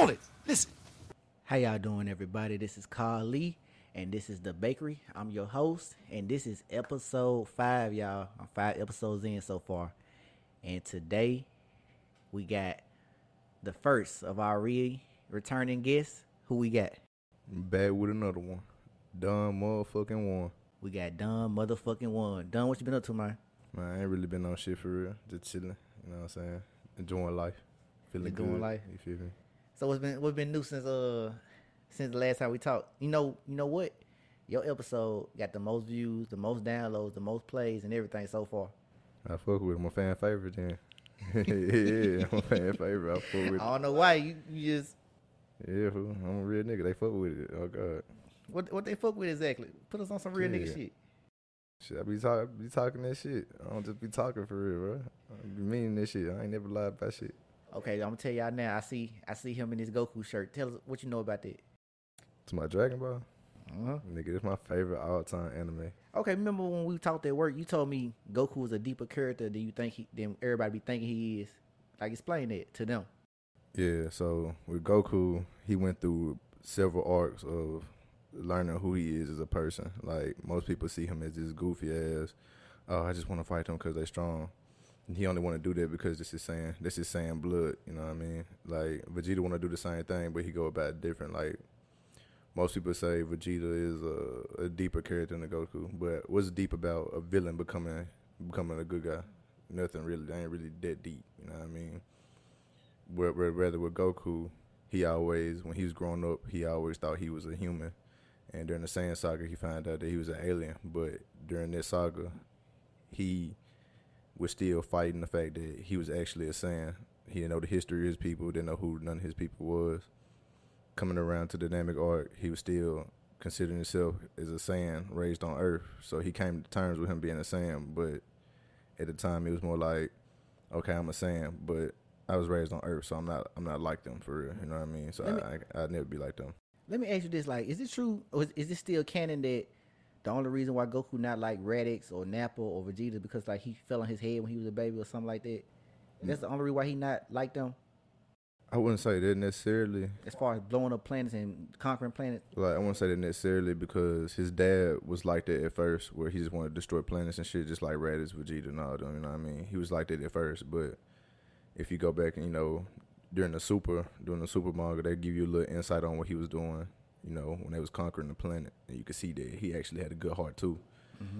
Roll it. Listen. How y'all doing, everybody? This is Carl Lee, and this is the Bakery. I'm your host, and this is episode five, y'all. I'm five episodes in so far, and today we got the first of our re returning guests. Who we got? Back with another one. Dunn motherfucking Juan. We got Dunn motherfucking Juan. Dunn, what you been up to, man? Man, I ain't really been on shit for real. Just chilling. You know what I'm saying? Enjoying life. Feeling Enjoying good. life. You feel me? So what's been what's been new since uh since the last time we talked? You know, you know what? Your episode got the most views, the most downloads, the most plays, and everything so far. I fuck with a fan favorite then. yeah, I'm a fan favorite. I fuck with I don't know why you, you just Yeah, fool. I'm a real nigga. They fuck with it. Oh god. what what they fuck with exactly. Put us on some real nigga shit. Shit, I be talking, be talking that shit. I don't just be talking for real, bro. I be meaning that shit. I ain't never lied about shit. Okay, I'm gonna tell y'all now. I see I see him in his Goku shirt. Tell us what you know about that. To my Dragon Ball, Uh-huh. nigga, it's my favorite all time anime. Okay, remember when we talked at work? You told me Goku was a deeper character than you think he than everybody be thinking he is. Like explain that to them. Yeah, so with Goku, he went through several arcs of learning who he is as a person. Like most people see him as this goofy ass. Oh, I just want to fight them because they strong. He only want to do that because this is saying this is Saiyan blood. You know what I mean? Like Vegeta want to do the same thing, but he go about it different. Like most people say, Vegeta is a, a deeper character than Goku. But what's deep about a villain becoming becoming a good guy? Nothing really. They ain't really that deep. You know what I mean? where, where, rather with Goku, he always, when he was growing up, he always thought he was a human. And during the Saiyan saga, he found out that he was an alien. But during this saga, he was still fighting the fact that he was actually a Saiyan. He didn't know the history of his people, didn't know who none of his people was. Coming around to dynamic art, he was still considering himself as a Saiyan raised on Earth. So he came to terms with him being a Saiyan. But at the time, it was more like, okay, I'm a Saiyan, but I was raised on Earth, so I'm not I'm not like them for real. You know what I mean? So me- I, I I'd never be like them. Let me ask you this: Like, is it true, or is, is it still canon that the only reason why Goku not like Raditz or Nappa or Vegeta is because like he fell on his head when he was a baby or something like that? That's the only reason why he not like them, I wouldn't say that necessarily. as far as blowing up planets and conquering planets. Like I wouldn't say that necessarily because his dad was like that at first, where he just wanted to destroy planets and shit, just like Raditz, Vegeta, and all them. You know what I mean? He was like that at first, but if you go back and you know during the super during the super manga, they give you a little insight on what he was doing. You know when they was conquering the planet, and you could see that he actually had a good heart too.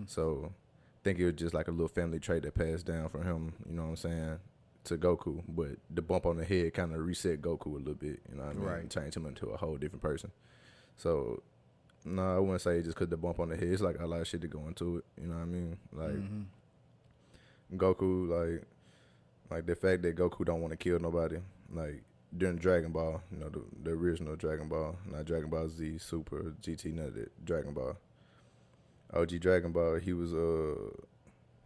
So I think it was just like a little family trait that passed down from him. You know what I'm saying? To Goku, but the bump on the head kind of reset Goku a little bit. You know what I mean? Right. Changed him into a whole different person. So no, I wouldn't say it just because the bump on the head. It's like a lot of shit to go into it. You know what I mean? Like Mm-hmm. Goku, like like the fact that Goku don't want to kill nobody. Like during Dragon Ball, you know, the, the original Dragon Ball, not Dragon Ball Z, Super, GT, none of that. Dragon Ball. OG Dragon Ball, he was uh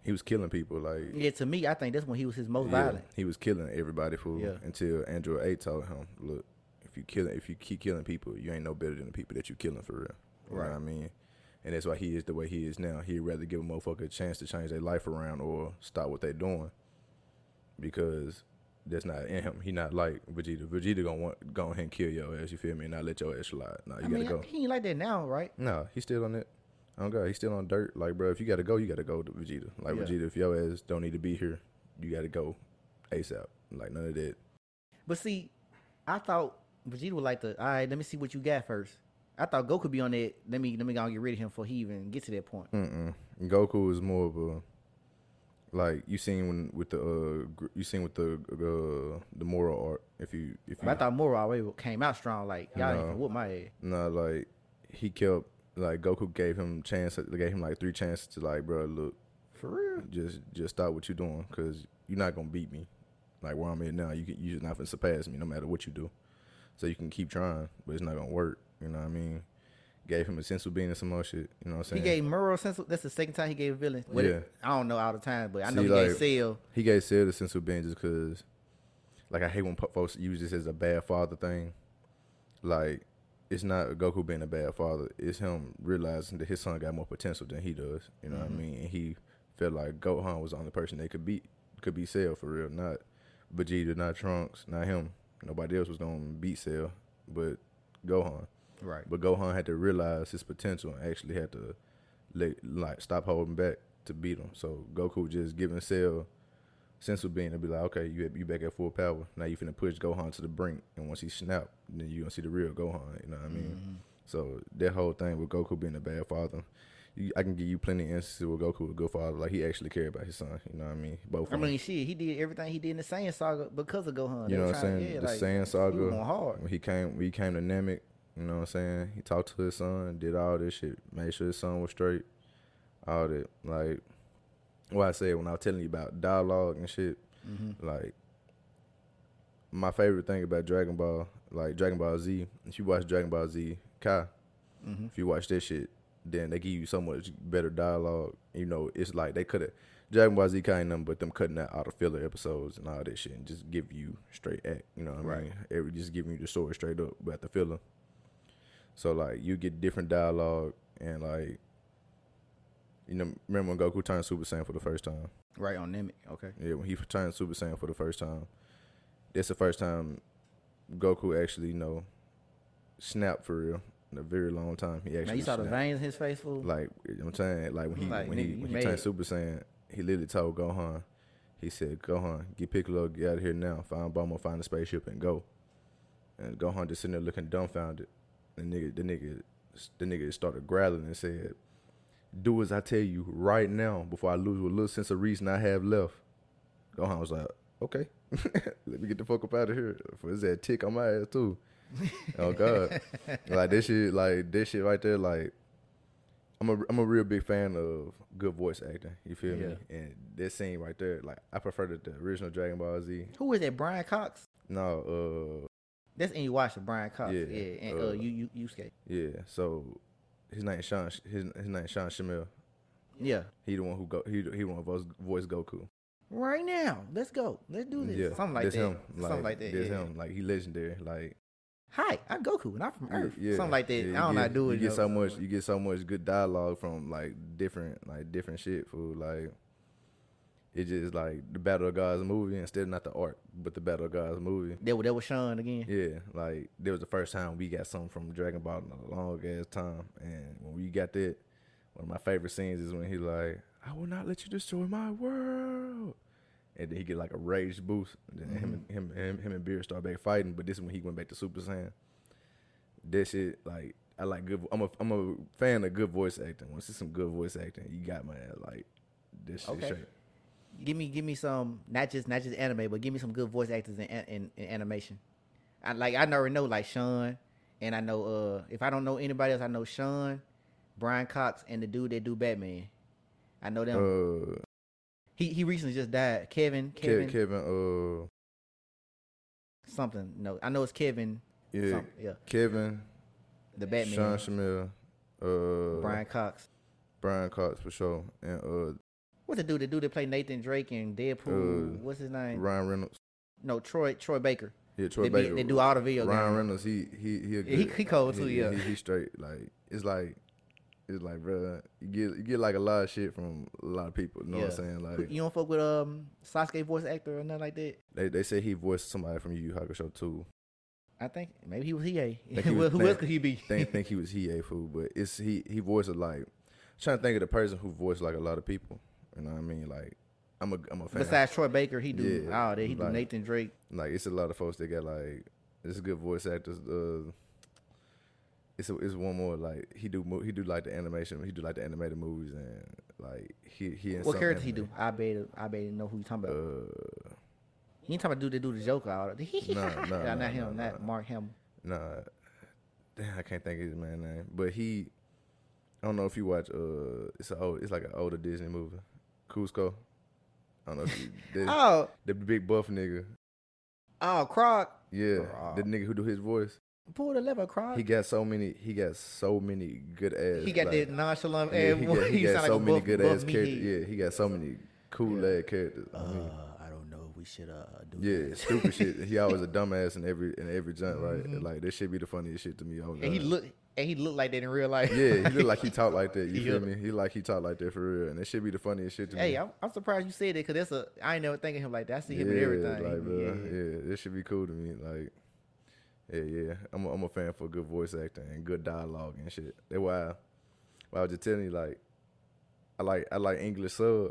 he was killing people like Yeah, to me, I think that's when he was his most yeah, violent. He was killing everybody fool Yeah. until Android Eight told him, "Look, if you kill if you keep killing people, you ain't no better than the people that you killing for real." You Right. know what I mean? And that's why he is the way he is now. He'd rather give a motherfucker a chance to change their life around or stop what they're doing because that's not in him. He not like Vegeta. Vegeta gonna want go ahead and kill your ass. You feel me? And not let your ass slide. No, you I gotta mean, go. he ain't like that now, right? No, he's still on it. Oh god, he's still on dirt. Like, bro, if you gotta go, you gotta go to Vegeta. Like Yeah. Vegeta, if your ass don't need to be here, you gotta go ASAP. Like none of that. But see, I thought Vegeta would like to. All right, let me see what you got first. I thought Goku could be on that. Let me let me go and get rid of him before he even get to that point. Mm-mm. Goku is more of a like you seen when with the uh gr- you seen with the uh the Moro arc. If you if you I thought Moro already came out strong. Like y'all No. can whoop my ass. no like he kept like Goku gave him chance gave him like three chances to like bro look For real. just just stop what you're doing because you're not gonna beat me. Like where I'm at now, you can, you just not gonna surpass me no matter what you do. So you can keep trying, but it's not gonna work. You know what I mean? Gave him a senzu bean and some more shit. You know what I'm saying? He gave Moro senzu. That's the second time he gave a villain. What Yeah. I don't know all the time, but I know See, he gave like- Cell. He gave Cell the senzu bean just because, like, I hate when folks use this as a bad father thing. Like, it's not Goku being a bad father. It's him realizing that his son got more potential than he does. You know what I mm-hmm. mean? And he felt like Gohan was the only person that could beat could be Cell for real, not Vegeta, not Trunks, not him. Nobody else was gonna beat Cell, but Gohan. Right. But Gohan had to realize his potential and actually had to let, like stop holding back to beat him. So Goku just giving Cell senzu bean to be like, okay, you you back at full power. Now you finna push Gohan to the brink, and once he snap, then you gonna see the real Gohan. You know what I mean? Mm-hmm. So that whole thing with Goku being a bad father, you, I can give you plenty of instances where Goku was a good father. Like he actually cared about his son. You know what I mean? Both. I mean, shit, he did everything he did in the Saiyan saga because of Gohan. You know what I'm saying? yeah, the like, Saiyan saga. He hard. When he came, when he came to Namek. You know what I'm saying? He talked to his son, did all this shit, made sure his son was straight. All that, like, what I said when I was telling you about dialogue and shit. Mm-hmm. Like, my favorite thing about Dragon Ball, like Dragon Ball Z, if you watch Dragon Ball Z Kai, Mm-hmm. if you watch that shit, then they give you so much better dialogue. You know, it's like they could have Dragon Ball Z kind of, but them cutting out all the filler episodes and all that shit, and just give you straight act. You know what I Right. mean? Every just giving you the story straight up without the filler. So like you get different dialogue and like, you know, remember when Goku turned Super Saiyan for the first time? Right on Namek. Okay. Yeah, when he turned Super Saiyan for the first time, that's the first time Goku actually, you know, snapped for real in a very long time. He actually Now you saw the veins in his face, fool. Like you know what I'm saying, like when he Like, when nigga, he when he turned it. Super Saiyan, he literally told Gohan, he said, "Gohan, get Piccolo, get out of here now. Find Bulma, find the spaceship, and go." And Gohan just sitting there looking dumbfounded. The nigga, the nigga, the nigga started growling and said, "Do as I tell you right now, before I lose what little sense of reason I have left." Gohan was like, "Okay, let me get the fuck up out of here." For his that tick on my ass too. oh God, like this shit, like this shit right there, like I'm a I'm a real big fan of good voice acting. You feel me? And this scene right there, like I prefer the, the original Dragon Ball Z. Who is that? Brian Cox. No, uh, That's in the Brian Cox. Yeah, Yeah. And uh, uh, you you you skate. yeah. So his name is Sean. His his name is Sean Schemmel. Yeah. He the one who go. He he the one voice, voice Goku. Right now. Let's go. Let's do this. Yeah, Something like that. him. Something like that. That's yeah. him. Like he legendary. Like Hi, I'm Goku, and I'm from Earth. yeah, Something like that. yeah, I don't know how do it. You get so much. You get so much good dialogue from like different like different shit. Food like. It just like the Battle of Gods movie instead of not the art, but the Battle of Gods movie. That, was- that was Sean again. Yeah, like that was the first time we got something from Dragon Ball in a long ass time, and when we got that, one of my favorite scenes is when he like, "I will not let you destroy my world," and then he get like a rage boost, and then him, and, him, him, him and Beer start back fighting. But this is when he went back to Super Saiyan. That shit, like, I like good. I'm a I'm a fan of good voice acting. Once it's some good voice acting, you got my ass like this shit Okay. straight. Give me give me some not just not just anime, but give me some good voice actors in in, in animation. I like I already know like Sean, and I know uh if I don't know anybody else, I know Sean, Brian Cox, and the dude that do Batman. I know them. Uh, he he recently just died. Kevin Kevin, Kevin, uh, something. No, I know it's Kevin. yeah, something, yeah. Kevin, The Batman. Sean Schemmel, uh, Brian Cox. Brian Cox for sure, and uh, What's the dude? The dude that played Nathan Drake in Deadpool. Uh, What's his name? Ryan Reynolds. No, Troy Troy Baker. Yeah, Troy they, be- Baker. they do all the video Ryan games. Reynolds, he he he, a good, he- he cold too, He, yeah. he, he straight. Like it's like it's like, bro, you get you get like a lot of shit from a lot of people. You know what I'm saying? Like you don't fuck with um Sasuke voice actor or nothing like that. they they say he voiced somebody from Yu Yu Hakusho too. I think maybe he was EA. He was- who think- else could he be? Think think he was he a fool, but it's he he voiced like. I'm trying to think of the person who voiced like a lot of people. You know what I mean? Like I'm a I'm a fan. Besides Troy Baker, he do Yeah, all that. He do Nathan Drake. like it's a lot of folks that got like it's a good voice actors. Uh, it's a, it's one more like he do he do like the animation. He do like the animated movies and like he he. What character he do? I bet I bet know who you talking about. Uh, he ain't talking about dude that do the Joker. All that. Nah, nah, Nah, nah, not him. nah, not nah. Mark Hamill. nah, damn, I can't think of his man name, but he. I don't know if you watch. Uh, it's a old, it's like an older Disney movie, Kuzco. I don't know if you, Oh, the big buff nigga. oh, Kronk. Yeah, the nigga who do his voice. Pull the lever, Kronk. He got so many. He got so many good ass. He got like, that nonchalant Yeah, ass he got, he got so like many buff- good buff ass characters. Yeah, he got so many cool Yeah. ass characters. I mean, Uh, I don't know if we should uh do. Yeah, that. stupid shit. He always a dumbass in every in every joint, right? Like that should be the funniest shit to me. Oh, And he look and he looked like that in real life. Yeah, he looked like he talked like that. You Yeah. feel me? He like he talked like that for real, and that should be the funniest shit to me. Hey, I'm, I'm surprised you said it because that's a I ain't never thinking him like that. I see him yeah, in everything. like bro, yeah. yeah, this should be cool to me. Like, yeah, yeah, I'm a, I'm a fan for good voice acting and good dialogue and shit. That's why, I, why I was just telling you, like, I like I like English sub,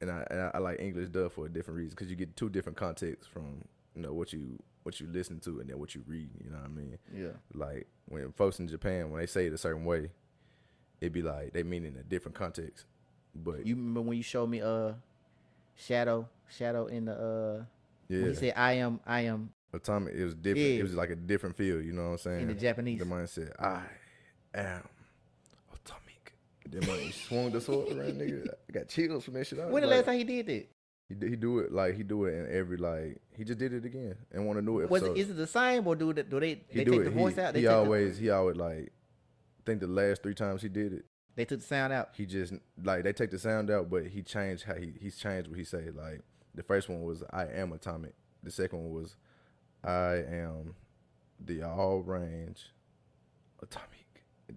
and I and I, I like English dub for a different reason because you get two different contexts from you know what you what you listen to and then what you read. You know what I mean? yeah. Like when folks in Japan when they say it a certain way, it'd be like they mean it in a different context. But You remember when you showed me uh Shadow Shadow in the uh yeah, he said I am I am atomic it was different. Yeah. It was like a different feel. You know what I'm saying? in the Japanese. The man said, I am atomic. Then when he swung the sword around, nigga, I got chills from that shit. I When the like, last time he did that? He, he do it like he do it in every like he just did it again and want a new Was episode. it, is it the same or do, the, do they he they do take it. the voice he, out? They he take the- always he always like I think the last three times he did it, they took the sound out. he just like they take the sound out, but he changed how he he's changed what he say. Like the first one was I am atomic. The second one was I am the all range atomic.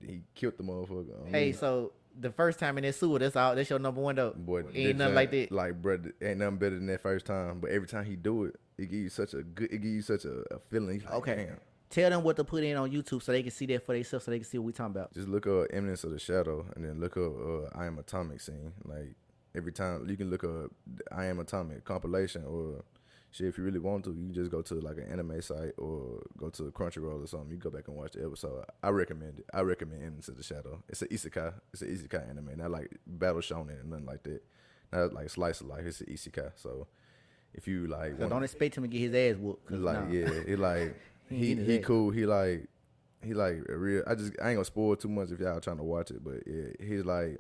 He killed the motherfucker. Hey, so the first time in that sewer, that's all. That's your number one though. Boy, ain't nothing like that. Like, bro, ain't nothing better than that first time. But every time he do it, it give you such a good. It give you such a, a feeling. Like, Okay. Damn. Tell them what to put in on YouTube so they can see that for themselves, so they can see what we talking about. Just look up Eminence of the Shadow, and then look up uh, I Am Atomic scene. Like every time you can look up I Am Atomic compilation, or shit. If you really want to, you can just go to like an anime site or go to Crunchyroll or something. You go back and watch the episode. I recommend it. I recommend Into the Shadow. It's an isekai. It's an isekai anime, not like Battle Shonen and nothing like that. Not like slice of life. It's an isekai. So if you like, wanna- don't expect him to get his ass whooped. 'cause like nah. yeah, he like He he he, getting his ass. cool. He like he like a real. I just I ain't gonna spoil too much if y'all trying to watch it, but yeah, he's like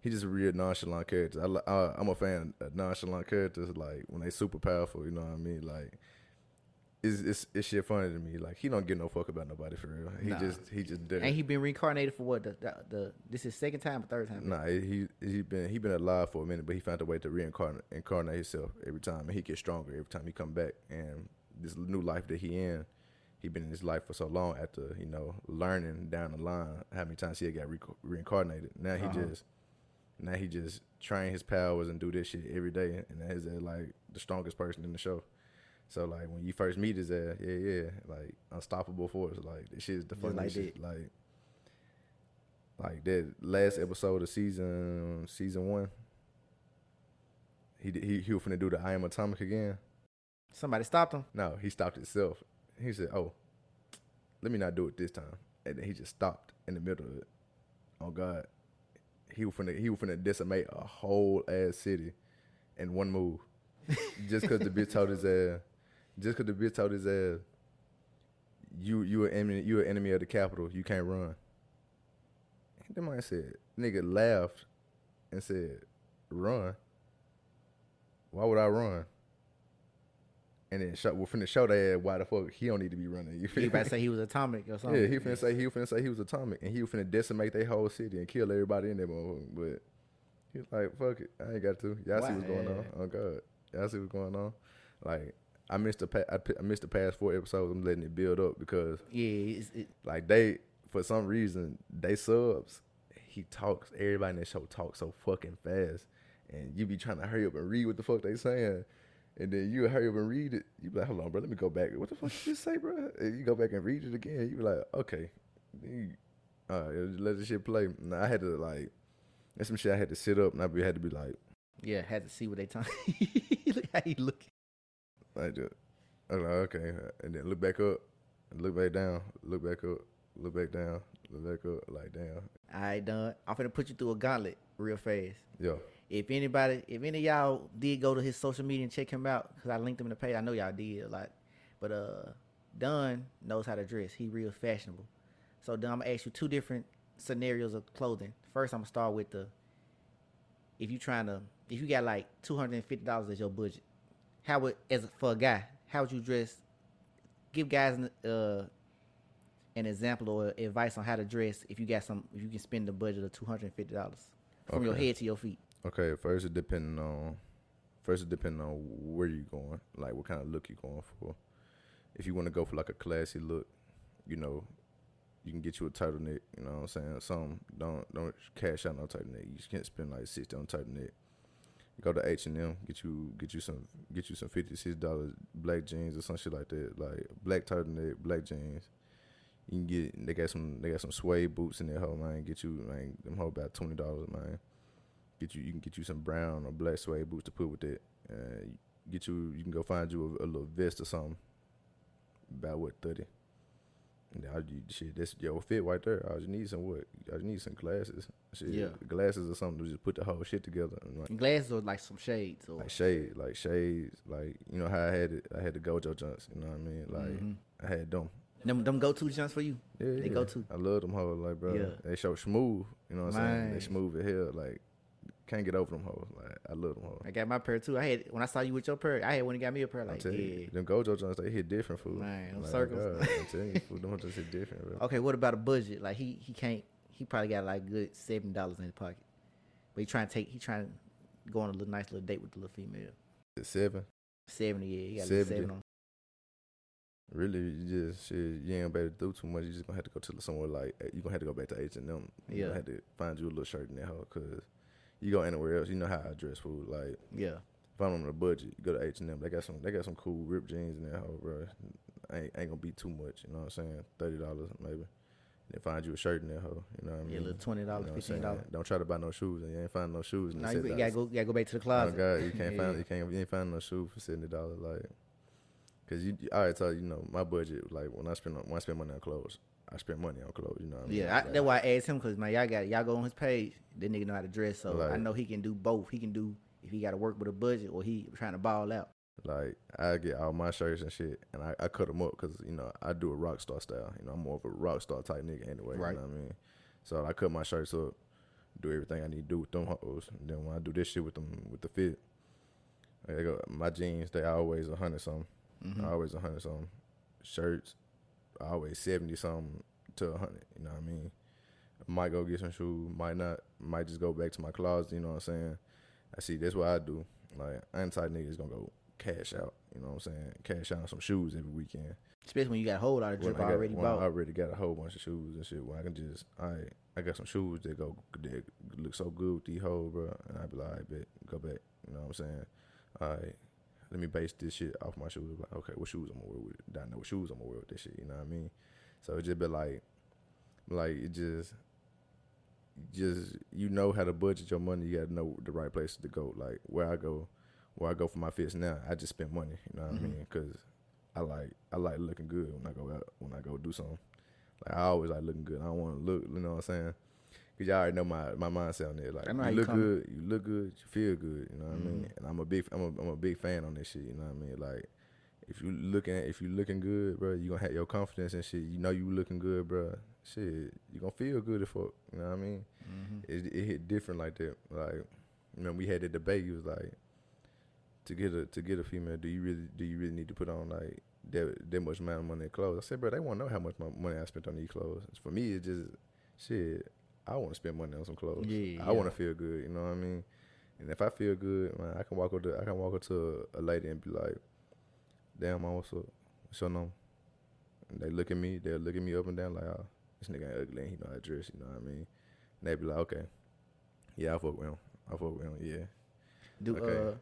he just a real nonchalant character. I, I, I'm a fan of nonchalant characters. Like when they super powerful, you know what I mean? Like. It's, it's, it's shit funny to me. Like he don't give no fuck about nobody for real. He Nah. just he just did And he been reincarnated for what? The, the, the this is second time or third time? Nah, he he been he been alive for a minute, but he found a way to reincarnate incarnate himself every time, and he gets stronger every time he come back. And this new life that he in, he been in this life for so long after you know learning down the line how many times he had got re- reincarnated. Now he Uh-huh. just now he just train his powers and do this shit every day, and that is uh, like the strongest person in the show. So like when you first meet his ass, yeah, yeah, like unstoppable force, like this shit is the Just like funniest shit. Like like that last episode of season season one. He he he was finna do the I am atomic again. Somebody stopped him. No, he stopped himself. He said, "Oh, let me not do it this time," and then he just stopped in the middle of it. Oh God, he was finna he was finna decimate a whole ass city in one move, just because the bitch told his ass, just because the bitch told his ass, you you an enemy you an enemy of the capital, you can't run. And the man said, nigga laughed and said, run. Why would I run? And then show, we're finna show that ass why the fuck he don't need to be running. You He about to say he was atomic or something. Yeah, he finna say he was finna say he was atomic and he was finna decimate their whole city and kill everybody in there motherfucker. But he was like, fuck it, I ain't got to. Y'all see what's going on. Wow. Oh god, y'all see what's going on. Like I missed the pa- I, I missed the past four episodes. I'm letting it build up because Yeah, it's, it, like they for some reason they subs. He talks. Everybody in that show talks so fucking fast, and you be trying to hurry up and read what the fuck they saying, and then you hurry up and read it. You be like, hold on, bro, let me go back. What the fuck did you just say, bro? And you go back and read it again. You be like, okay, you, all right, let this shit play. Now I had to like, there's some shit I had to sit up, and I had to be like, yeah, had to see what they talking. Look how he looking. like that. I'm like, okay, and then look back up, look back down, look back up, look back down, look back up, like damn, All right, done. I'm finna put you through a gauntlet real fast. yo. If anybody, if any of y'all did go to his social media and check him out, because I linked him in the page, I know y'all did a lot. But uh, Dunn knows how to dress. He real fashionable. So Dunn, I'm gonna ask you two different scenarios of clothing. First, I'm gonna start with the. If you trying to, if you got like two hundred and fifty dollars as your budget, how would as for a guy, how would you dress? Give guys an, uh, an example or advice on how to dress if you got some, if you can spend the budget of two hundred and fifty dollars from your head to your feet. Okay, first it depending on first it depends on where you're going, like what kind of look you're going for. If you want to go for like a classy look, you know, you can get you a turtleneck. You know what I'm saying? Some don't don't cash out no turtleneck. You can't spend like sixty on turtleneck. You go to H and M, get you get you some get you some fifty six dollars black jeans or some shit like that, like black turtleneck, black jeans. You can get they got some they got some suede boots in there, whole man. Get you like them whole about twenty dollars, man. Get you you can get you some brown or black suede boots to put with it. Uh, get you you can go find you a, a little vest or something. About what thirty. And I, you, shit, that's your fit right there. I just need some what? I just need some glasses. Shit, Yeah. glasses or something to just put the whole shit together. And like, Glasses or like some shades or like shade, like shades, like you know how I had it. I had the Gojo junks. You know what I mean? Like Mhm. I had them. them them go to jumps for you. Yeah, They yeah. go to. I love them hoes, like bro. Yeah. They show smooth. You know what I'm saying? They smooth as hell. Like can't get over them hoes. Like I love them hoes. I got my pair too. I had when I saw you with your pair, I had one that got me a pair. Like yeah. you, them Gojo junks they hit different, food. Man, them like, circles. God, I tell you, fool, them just hit different, bro. Okay, what about a budget? Like he he can't. He probably got like good seven dollars in his pocket, but he trying to take. He trying to go on a little nice little date with the little female. Seven. Seventy, yeah, he got a 70. seven on. Really, you just shit. You ain't better do too much. You just gonna have to go to somewhere like you gonna have to go back to H and M. You Yeah. gonna have to find you a little shirt in that hoe, cause you go anywhere else. You know how I dress food. Like Yeah, if I'm on a budget, you go to H and M. They got some. They got some cool ripped jeans in that hoe, bro. Ain't ain't gonna be too much. You know what I'm saying? Thirty dollars maybe. Then find you a shirt in that hoe. You know what I mean? yeah, a little twenty You dollars, know fifteen dollars. Don't try to buy no shoes and you ain't find no shoes. in No, the you, you gotta go. You gotta go back to the closet. Oh. God, you can't Yeah. find you can't you ain't find no shoe for seventy dollars like, cause you I already told you, you know my budget like when I spend when I spend money on clothes, I spend money on clothes. You know what I mean? Yeah, I, Like, that's why I asked him because man, y'all got y'all go on his page. That nigga know how to dress, so I know he can do both. He can do if he got to work with a budget or he trying to ball out. Like I get all my shirts and shit, and I, I cut them up because you know I do a rock star style. You know I'm more of a rock star type nigga anyway. Right. You know what I mean? So I cut my shirts up, do everything I need to do with them hoes. And then when I do this shit with them with the fit, I go my jeans they always a hundred something. Mhm. Always a hundred something. Shirts, always seventy something to a hundred. You know what I mean? Might go get some shoes, might not. Might just go back to my closet. You know what I'm saying? I see. That's what I do. Like I ain't type niggas gonna go cash out. You know what I'm saying? Cash out on some shoes every weekend. Especially when you got a whole lot of When drip I got- already when I already got a whole bunch of shoes and shit. Where I can just, I I got some shoes that go that look so good with these hoes, bro. And I be like, I bet go back. You know what I'm saying? All right, let me base this shit off my shoes. Like, okay, what shoes I'm gonna wear with it? I know what shoes I'm gonna wear with this shit. You know what I mean? So it just be like, like it just, just you know how to budget your money. You gotta know the right places to go. Like where I go, where I go for my fits now. I just spend money. You know what Mhm. I mean? Because I like I like looking good when I go out when I go do something. Like I always like looking good. I don't want to look. You know what I'm saying? Cause y'all already know my my mindset on there. Like you know how you look coming. good, you look good, you feel good. You know what I mean? And I'm a big I'm a, I'm a big fan on this shit. You know what I mean? Like if you looking if you looking good, bro, you gonna have your confidence and shit. You know you looking good, bro. Shit, you gonna feel good as fuck. You know what I mean? Mhm. it, it hit different like that. Like, you know, we had the debate. He was like, to get a to get a female, do you really do you really need to put on like that that much amount of money in clothes? I said, bro, they want to know how much my money I spent on these clothes. For me, it's just shit. I want to spend money on some clothes. Yeah, I yeah. want to feel good. You know what I mean? And if I feel good, man, I can walk up to I can walk up to a, a lady and be like, "Damn, man, what's up? What's your number?" And they look at me. They look at me up and down like, "Oh, this nigga ain't ugly. And he know how to dress." You know what I mean? And they be like, "Okay, yeah, I fuck with him. I fuck with him. Yeah." Do Okay. uh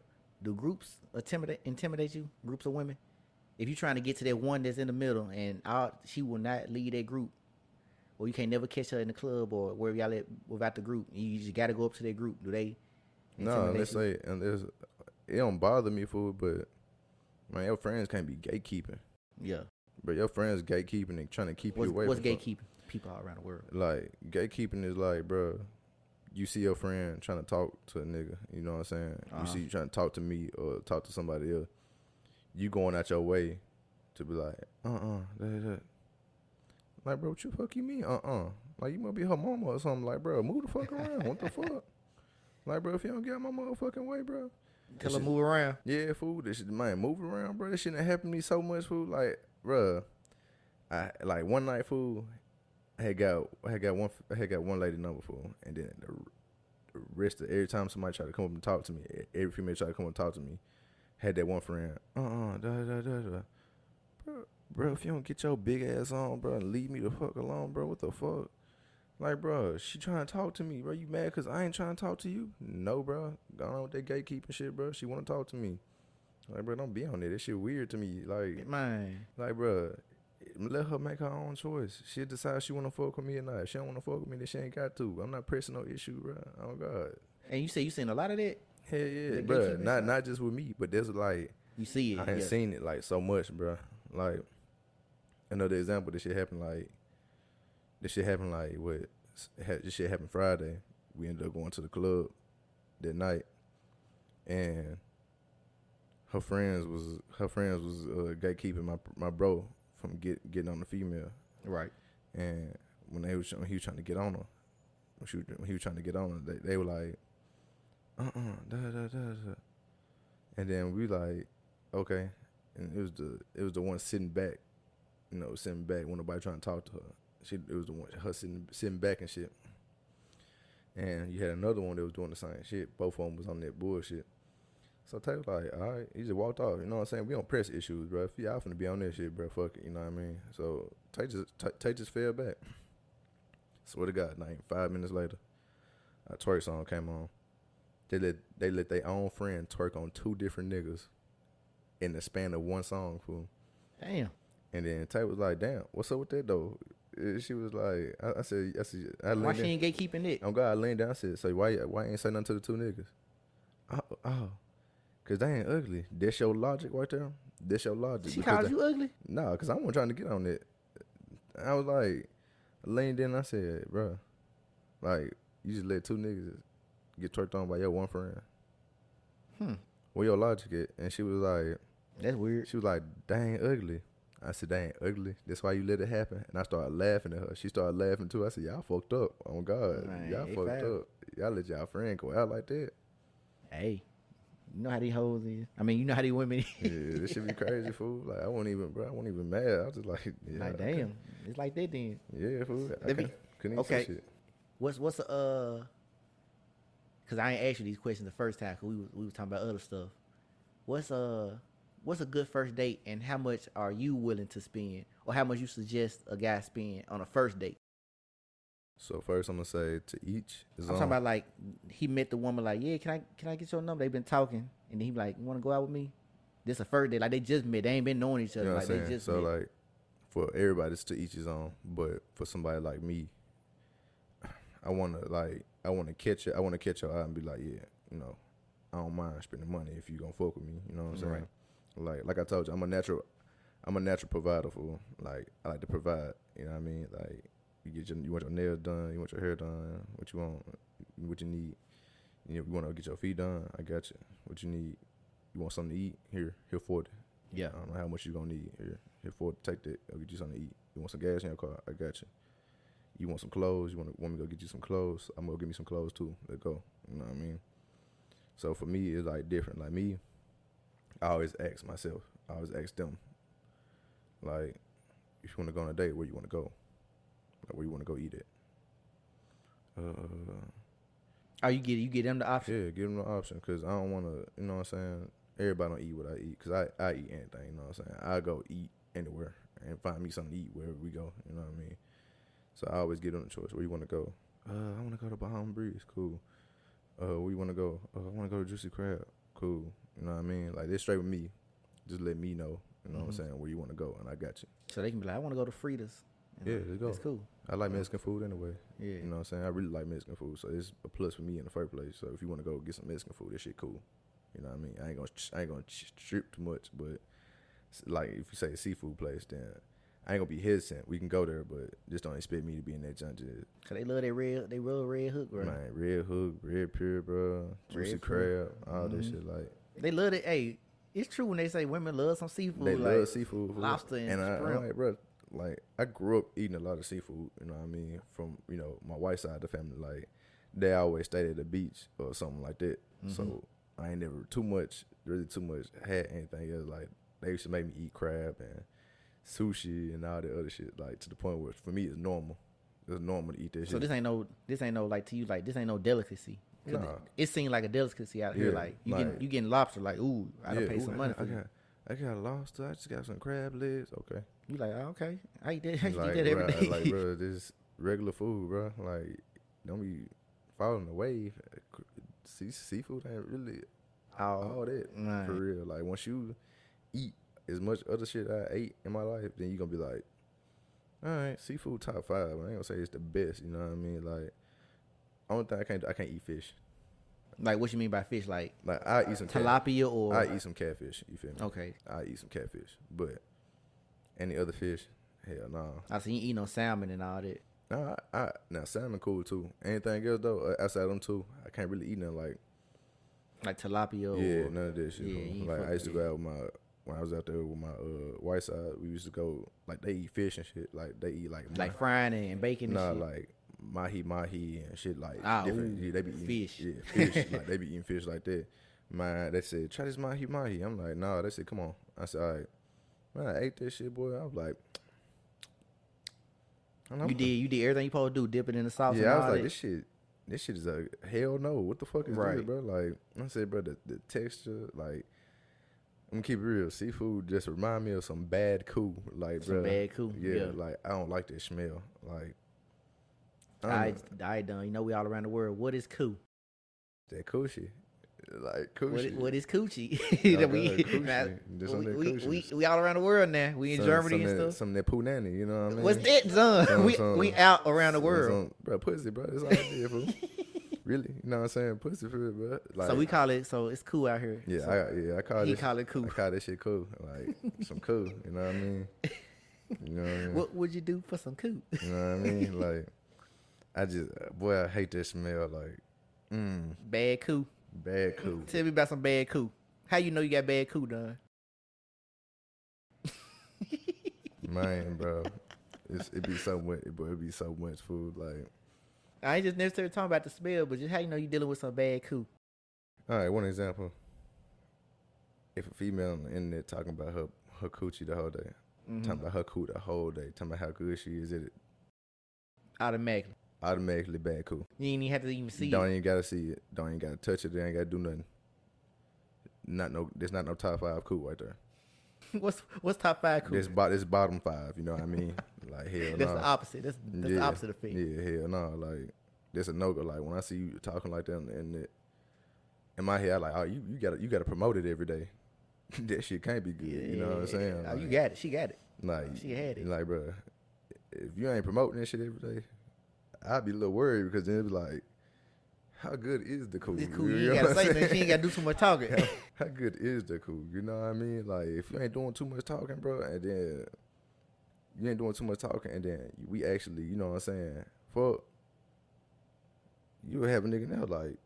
do groups intimidate intimidate you? Groups of women? If you're trying to get to that one that's in the middle and all, she will not lead that group, or you can't never catch her in the club or wherever y'all at without the group, you just got to go up to that group. Do they? No, let's say, and there's, it don't bother me, fool, but man, your friends can't be gatekeeping. Yeah. But your friends gatekeeping and trying to keep What's, you away. what's from fuck- gatekeeping? People all around the world. Like gatekeeping is like, bro, you see your friend trying to talk to a nigga. You know what I'm saying? Uh-huh. You see you trying to talk to me or talk to somebody else. You going out your way to be like, uh, uh that, that. Like, bro, what you fuck you mean? Uh, uh Like you might be her mama or something. Like, bro, move the fuck around. what the fuck? Like, bro, if you don't get out my motherfucking way, bro. Tell her move around. Yeah, fool. This shit, man, move around, bro. This shit done happened to me so much, fool. Like, bro, I like one night, fool. I had got, I had got one, I had got one lady number, fool, and then the rest of every time somebody tried to come up and talk to me, every female tried to come up and talk to me, had that one friend, uh uh da da da da. Bro, bro, if you don't get your big ass on, bro, and leave me the fuck alone, bro, what the fuck? Like, bro, she trying to talk to me, bro. You mad because I ain't trying to talk to you? No, bro. Go on with that gatekeeping shit, bro. She want to talk to me. Like, bro, don't be on it. That shit weird to me. Like, Man, like, bro, let her make her own choice. She decide she want to fuck with me or not. If she don't want to fuck with me, then she ain't got to. I'm not pressing no issue, bro. Oh God, and you say you seen a lot of that. hell yeah, The bro. Not not just with me, but there's like You see it. I ain't yeah. seen it like so much, bro. Like another example, this shit happened like this shit happened like what this shit happened Friday. We ended up going to the club that night, and her friends was her friends was uh, gatekeeping my my bro from get getting on the female, Right. and when they was when he was trying to get on her, when, she, was- when he was trying to get on her, they, they were like, uh uh da da da da, and then we like, okay, and it was the it was the one sitting back, you know, sitting back when nobody trying to talk to her. She it was the one her sitting sitting back and shit. And you had another one that was doing the same shit. Both of them was on that bullshit. So Tay was like, all right, he just walked off. You know what I'm saying? We don't press issues, bro. If y'all finna be on that shit, bro, fuck it. You know what I mean? So Tay just Tay, Tay just fell back. Swear to God, like five minutes later, a twerk song came on. They let they let their own friend twerk on two different niggas in the span of one song, fool. Damn. And then Tay was like, "Damn, what's up with that though?" Uh, She was like, "I, I said, I said, I Why she in- ain't gatekeeping it? on God, I leaned down. I said, "So why why ain't say nothing to the two niggas?" Oh, oh, cause they ain't ugly. That's your logic right there. That's your logic. She called you ugly. Nah, cause I wasn't trying to get on it. I was like, leaned in. I said, bro, like you just let two niggas get twerked on by your one friend. Hmm. Where your logic at?" And she was like, That's weird. she was like, dang ugly." I said, "They ain't ugly. That's why you let it happen." And I started laughing at her. She started laughing too. I said, "Y'all fucked up. Oh God, Man, y'all fucked foul. up. Y'all let y'all friend go out like that." Hey, you know how these hoes is. I mean, you know how these women. Yeah, this should be crazy, fool. Like I won't even, bro. I won't even mad. I was just like, yeah, like, damn, it's like that then. Yeah, fool. I Let me- couldn't, okay. shit. What's what's a uh? Cause I ain't asked you these questions the first time. Cause we was we was talking about other stuff. What's a what's a good first date, and how much are you willing to spend, or how much you suggest a guy spend on a first date? So first, I'm gonna say to each is I'm talking about like he met the woman like, yeah, can I can I get your number? They've been talking, and then he be like, you want to go out with me? This a first date, like they just met. They ain't been knowing each You other. know what like I'm they just So met. like, for everybody, it's to each his own. But for somebody like me, I wanna like, I wanna catch it. I wanna catch your eye and be like, yeah, you know, I don't mind spending money if you gonna fuck with me. You know what I'm saying? Right. Like, like I told you, I'm a natural, I'm a natural provider for. Like, I like to provide. You know what I mean? Like, you get your, you want your nails done, you want your hair done, what you want, what you need. You, know, you want to get your feet done, I got you. What you need, you want something to eat? Here, here for it. yeah, I don't know how much you're gonna need. Here, here for it. Take that. I'll get you something to eat. You want some gas in your car? I got you. You want some clothes? You want want me to go get you some clothes? I'm gonna get me some clothes too. Let go. You know what I mean? So for me, it's like different. Like me, I always ask myself. I always ask them. Like, if you want to go on a date, where you want to go? Like, where you want to go eat at? Uh, oh, you get you get them the option. yeah, give them the option because I don't want to. You know what I'm saying? Everybody don't eat what I eat because I I eat anything. You know what I'm saying? I go eat anywhere and find me something to eat wherever we go. You know what I mean? So I always give them the choice. Where you want to go? Uh, I want to go to Bahama Breeze. Cool. Uh, where you want to go? Uh, I want to go to Juicy Crab. Cool. You know what I mean? Like they're straight with me. Just let me know. You know what I'm Mhm. saying? Where you want to go, and I got you. So they can be like, I want to go to Frida's. You Yeah, let's go. It's cool. I like Mexican food anyway. Yeah. You know what I'm saying? I really like Mexican food, so it's a plus for me in the first place. So if you want to go get some Mexican food, this shit cool. You know what I mean? I ain't gonna I ain't gonna ch- strip too much, but like if you say a seafood place, then I ain't gonna be hesitant. We can go there, but just don't expect me to be in that junk. Just, Cause they love that red, they real red hook, bro. man, red hook, red pure, bro, juicy Red crab, all that Mhm. shit. Like They love it. Hey, it's true when they say women love some seafood. they like, love seafood, food. lobster and I, shrimp. I'm like, bro, like I grew up eating a lot of seafood. You know what I mean? From you know my white side of the family, like they always stayed at the beach or something like that. So Mhm. I ain't never too much, really too much had anything else. Like they used to make me eat crab and sushi and all that other shit. Like to the point where for me it's normal. It's normal to eat that So shit. this ain't no, this ain't no like to you like this ain't no delicacy. Nah. it, seemed like a delicacy out here. Yeah, Like you like- getting you getting lobster, like ooh, I done pay ooh, some I money got- for I got, I got lobster. I just got some crab legs. Okay. You like oh, okay? I eat that. I eat like, that every bruh, day. like, bro, this regular food, bro. Like, don't be following the wave. See, seafood ain't really oh, all that right. for real. Like, once you eat as much other shit I ate in my life, then you gonna be like, all right, seafood top five. I ain't gonna say it's the best. You know what I mean? Like, only thing I can't do, I can't eat fish. Like what you mean by fish? Like Like, I eat some cat- tilapia or I eat some catfish. You feel me? okay? I eat some catfish, but any other fish, hell no. I see you eat no salmon and all that. Nah, I, I now salmon cool too. Anything else though, uh, outside of them two, I can't really eat nothing like Like tilapia. yeah, or, none of that shit. yeah, like I used to go out with my when I was out there with my uh, white side. We used to go like they eat fish and shit. Like they eat like like frying and bacon. nah, and shit. like mahi mahi and shit like Ah, different. ooh, yeah, they be eating fish. Yeah, fish. like they be eating fish like that. Man, they said try this mahi mahi. I'm like nah. They said come on. I said all right. Man, I ate that shit, boy. I was like. you did you did everything you supposed to do, dip it in the sauce. yeah, I was like, that. this shit, this shit is a hell no. What the fuck is Right. this, bro? Like, I said, bro, the, the texture, like, I'm gonna keep it real. Seafood just remind me of some bad coo, like, Some bro. bad coo, Yeah, yeah. like I don't like that smell. Like, Oh. I I I done. You know we all around the world. What is coo? that coochie, like What coochie. is, what is coochie? That we, coochie. now, we, we, we, we all around the world now. We in Some- Germany some and that, stuff. Some that poo nanny, you know what I mean? What's that, son? Some- we some- we out around the world. bro, pussy, bro. That's all I did, fool. really, you know what I'm saying? Pussy for real, bro. Like, so we call it. So it's cool out here. Yeah, So I, yeah, I call he this. call it coo. I call this shit coo, like some coo. You know what I mean? You know what I mean? What would you do for some coo? You know what I mean? Like, I just, boy, I hate that smell. Like, mm, Bad coo. bad coo. Tell me about some bad coo. How you know you got bad coo done? Man, bro, it's, it be so much, but it be so much food. Like, I ain't just necessarily talking about the smell, but just how you know you dealing with some bad coo. all right, one example. If a female on the internet talking about her her coochie the whole day, Mhm. talking about her coo the whole day, talking about how good she is, at it Automatically, automatically bad coo. you ain't even have to even see don't it. even gotta see it. Don't even gotta touch it. They ain't gotta do nothing. Not no. There's not no top five coo right there. what's what's top five coo? This bot. This bottom five. You know what I mean? Like hell no. That's no. the opposite. That's that's yeah, the opposite of effect. Yeah, hell no. Like that's a no go. Like when I see you talking like that in my head, I like, oh, you you gotta you gotta promote it every day. that shit can't be good. You know what I'm saying? Oh, you got it. She got it. Like She had it. Like, bro, if you ain't promoting that shit every day, I'd be a little worried because then it'd be like, how good is the coo? It's cool. You You know ain't gotta say nothing. She saying? ain't gotta do too much talking. how, how good is the coo? You know what I mean? Like, if you ain't doing too much talking, bro, and then you ain't doing too much talking, and then we actually, you know what I'm saying? Fuck, you would have a nigga now like,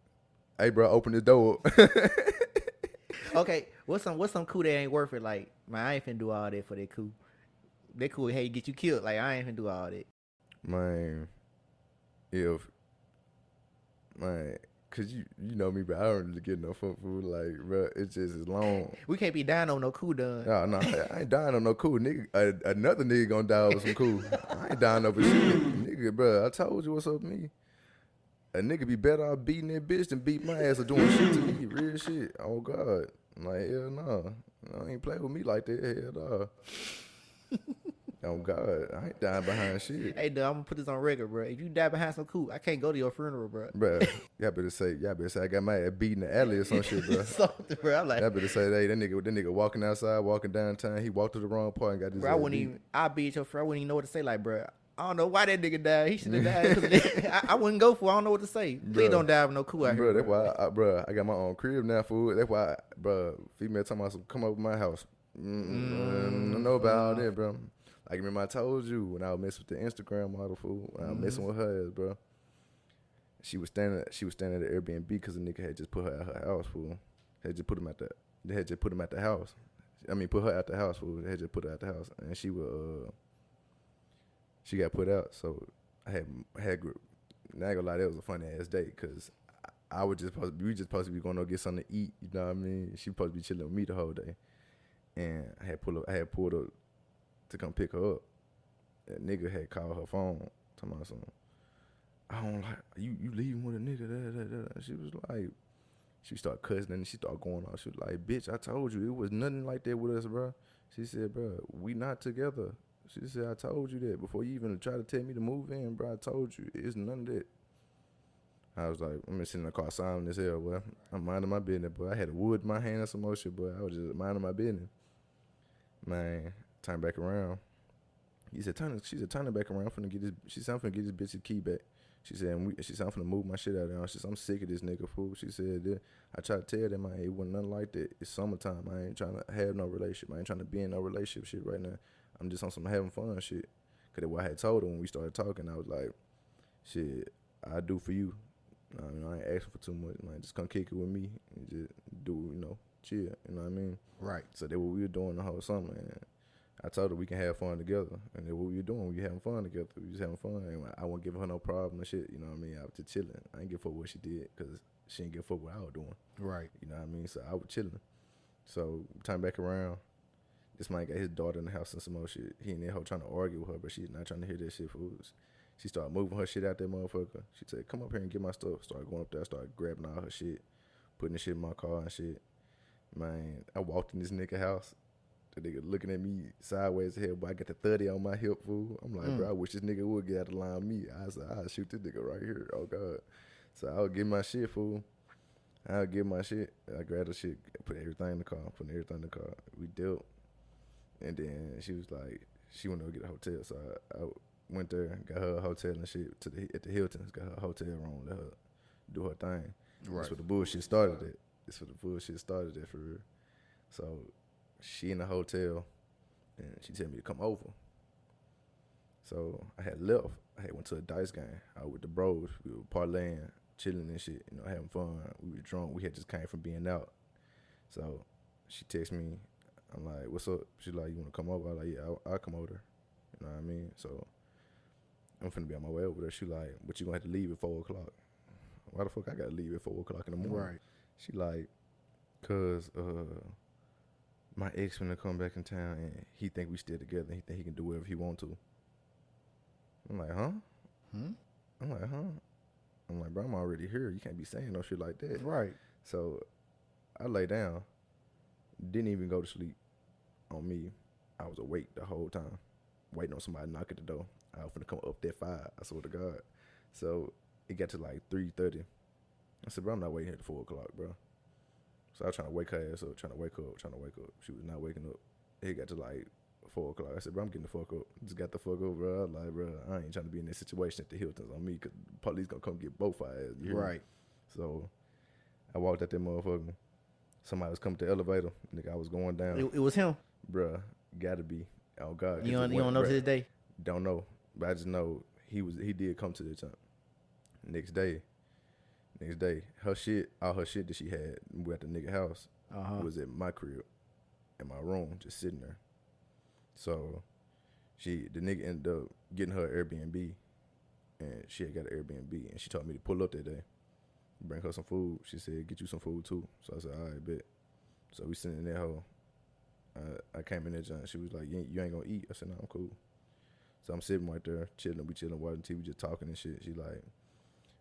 hey, bro, open the door. okay, what's some what's some coo that ain't worth it? Like, man, I ain't finna do all that for that coo. That cool, hey, get you killed. Like, I ain't finna do all that. man, if man, cause you you know me, but I don't really get no food. Like, bro, it's just as long. We can't be down on no coo done. No, no, I I ain't dying on no coo nigga. Another nigga gonna die over some cool. I ain't dying over shit, nigga, bro. I told you what's up with me. A nigga be better off beating that bitch than beat my ass or doing shit to me. Real shit. Oh God. Like hell no. No, ain't play with me like that. Hell no. Oh God. I ain't dying behind shit. Hey, dude, I'm gonna put this on record, bro. If you die behind some coo, I can't go to your funeral, bro. Bruh, y'all better say, y'all better say I got my ass beat in the alley or some shit, bro. Something, bro. I'm like, Y'all better say, hey, that nigga, that nigga walking outside, walking downtown, he walked to the wrong part and got this. bro, I wouldn't beat. even. I'll be at your friend. I wouldn't even know what to say. Like, bro, I don't know why that nigga died. He should have died. I, I wouldn't go for. I don't know what to say. Please Bruh. don't die with no coo out bro, here. that's why, I, bro, I got my own crib now, fool. That's why, bro, female talking about some come over my house. Mm, I don't know about all that, bro. Like remember I told you when I was messing with the Instagram model, fool. When I was messing with her, ass, bro. She was standing, she was standing at the Airbnb because the nigga had just put her at her house, fool. Had just put him at the, they had just put him at the house. I mean, put her at the house, fool. They had just put her at the house, and she was, uh, she got put out. So I had had gr- not gonna lie, that was a funny ass day because I, I was just supposed we just supposed to be going to get something to eat. You know what I mean? She supposed to be chilling with me the whole day, and I had pull up, I had pulled up to come pick her up. That nigga had called her phone, talking about something. I don't like you. You leaving with a nigga? Da, da, da. She was like, she started cussing and she started going off. She was like, bitch, I told you it was nothing like that with us, bro. She said, bro, we not together. She said, I told you that before you even tried to tell me to move in, bro. I told you it's none of that. I was like, I'm sitting in the car silent as hell, boy. I'm minding my business, boy. I had a wood in my hand and some more shit, boy. I was just minding my business. Man, turn back around. He said, turn. She said, turn it back around. I'm finna get this. She said, I'm finna get this bitch's key back. She said, and we, she said, I'm finna move my shit out of there. She said, I'm sick of this nigga fool. She said, I tried to tell them, man, it wasn't nothing like that. It's summertime. I ain't trying to have no relationship. I ain't trying to be in no relationship shit right now. I'm just on some having fun shit. Cause what I had told her when we started talking, I was like, shit, I do for you. I, mean, I ain't asking for too much. Man, just come kick it with me and just do, you know, chill. You know what I mean? Right. So that's what we were doing the whole summer. And I told her we can have fun together. And that's what we were doing. We having fun together. We just having fun. And I won't give her no problem and shit. You know what I mean? I was just chilling. I ain't give a fuck what she did because she didn't give a fuck what I was doing. Right. You know what I mean? So I was chilling. So time back around, this man got his daughter in the house and some more shit. He and that hoe trying to argue with her, but she's not trying to hear that shit. Fools. She started moving her shit out there, motherfucker. She said, "Come up here and get my stuff." Started going up there, started grabbing all her shit, putting the shit in my car and shit. Man, I walked in this nigga house. The nigga looking at me sideways hell, but I got the 30 on my hip, fool. I'm like, Mm. bro, I wish this nigga would get out of line me. I said, I'll shoot this nigga right here. Oh, God. So I'll get my shit, fool. I'll get my shit. I grabbed the shit, put everything in the car, put everything in the car. We dealt. And then she was like, she wanted to get a hotel. So I, I went there, got her a hotel and shit to the at the Hilton's, got her a hotel room, let her do her thing. That's where the bullshit started at. That's where the bullshit started at for real. So she in the hotel and she told me to come over. So I had left. I had went to a dice game out with the bros. We were parlaying, chilling and shit, you know, having fun. We were drunk. We had just came from being out. So she texted me. I'm like, what's up? She's like, you want to come over? I'm like, yeah, I'll, I'll come over. You know what I mean? So I'm finna be on my way over there. She like, but you gonna have to leave at four o'clock. Why the fuck I gotta leave at four o'clock in the morning? Right. She like, cause uh, my ex finna come back in town and he think we still together. And he think he can do whatever he want to. I'm like, huh? Hmm? I'm like, huh? I'm like, bro, I'm already here. You can't be saying no shit like that. Right. So I lay down, didn't even go to sleep on me. I was awake the whole time, waiting on somebody to knock at the door. I was finna come up that five. I swear to God. So it got to like three thirty. I said, bro, I'm not waiting here at four o'clock, bro. So I was trying to wake her ass up, trying to wake her up, trying to wake her up. She was not waking up. It got to like four o'clock. I said, bro, I'm getting the fuck up. Just got the fuck up, bro. Like, bro, I ain't trying to be in this situation at the Hilton's on me because police gonna come get both our ass. You hear me? Right. So I walked out that motherfucker. Somebody was coming to the elevator. Nigga, I was going down. It, it was him. Bruh, gotta be. Oh God. You don't, you don't know to this day. Don't know. But I just know he was he did come to the time. Next day. Next day. Her shit, all her shit that she had we at the nigga house Uh huh. was at my crib. In my room, just sitting there. So she the nigga ended up getting her Airbnb and she had got an Airbnb and she told me to pull up that day. Bring her some food. She said, get you some food too. So I said, all right, bet. So we sitting in that hole. I, I came in there, John. She was like, you ain't, you ain't gonna eat. I said, no, I'm cool. So I'm sitting right there, chilling. We chilling, watching TV, just talking and shit. She like,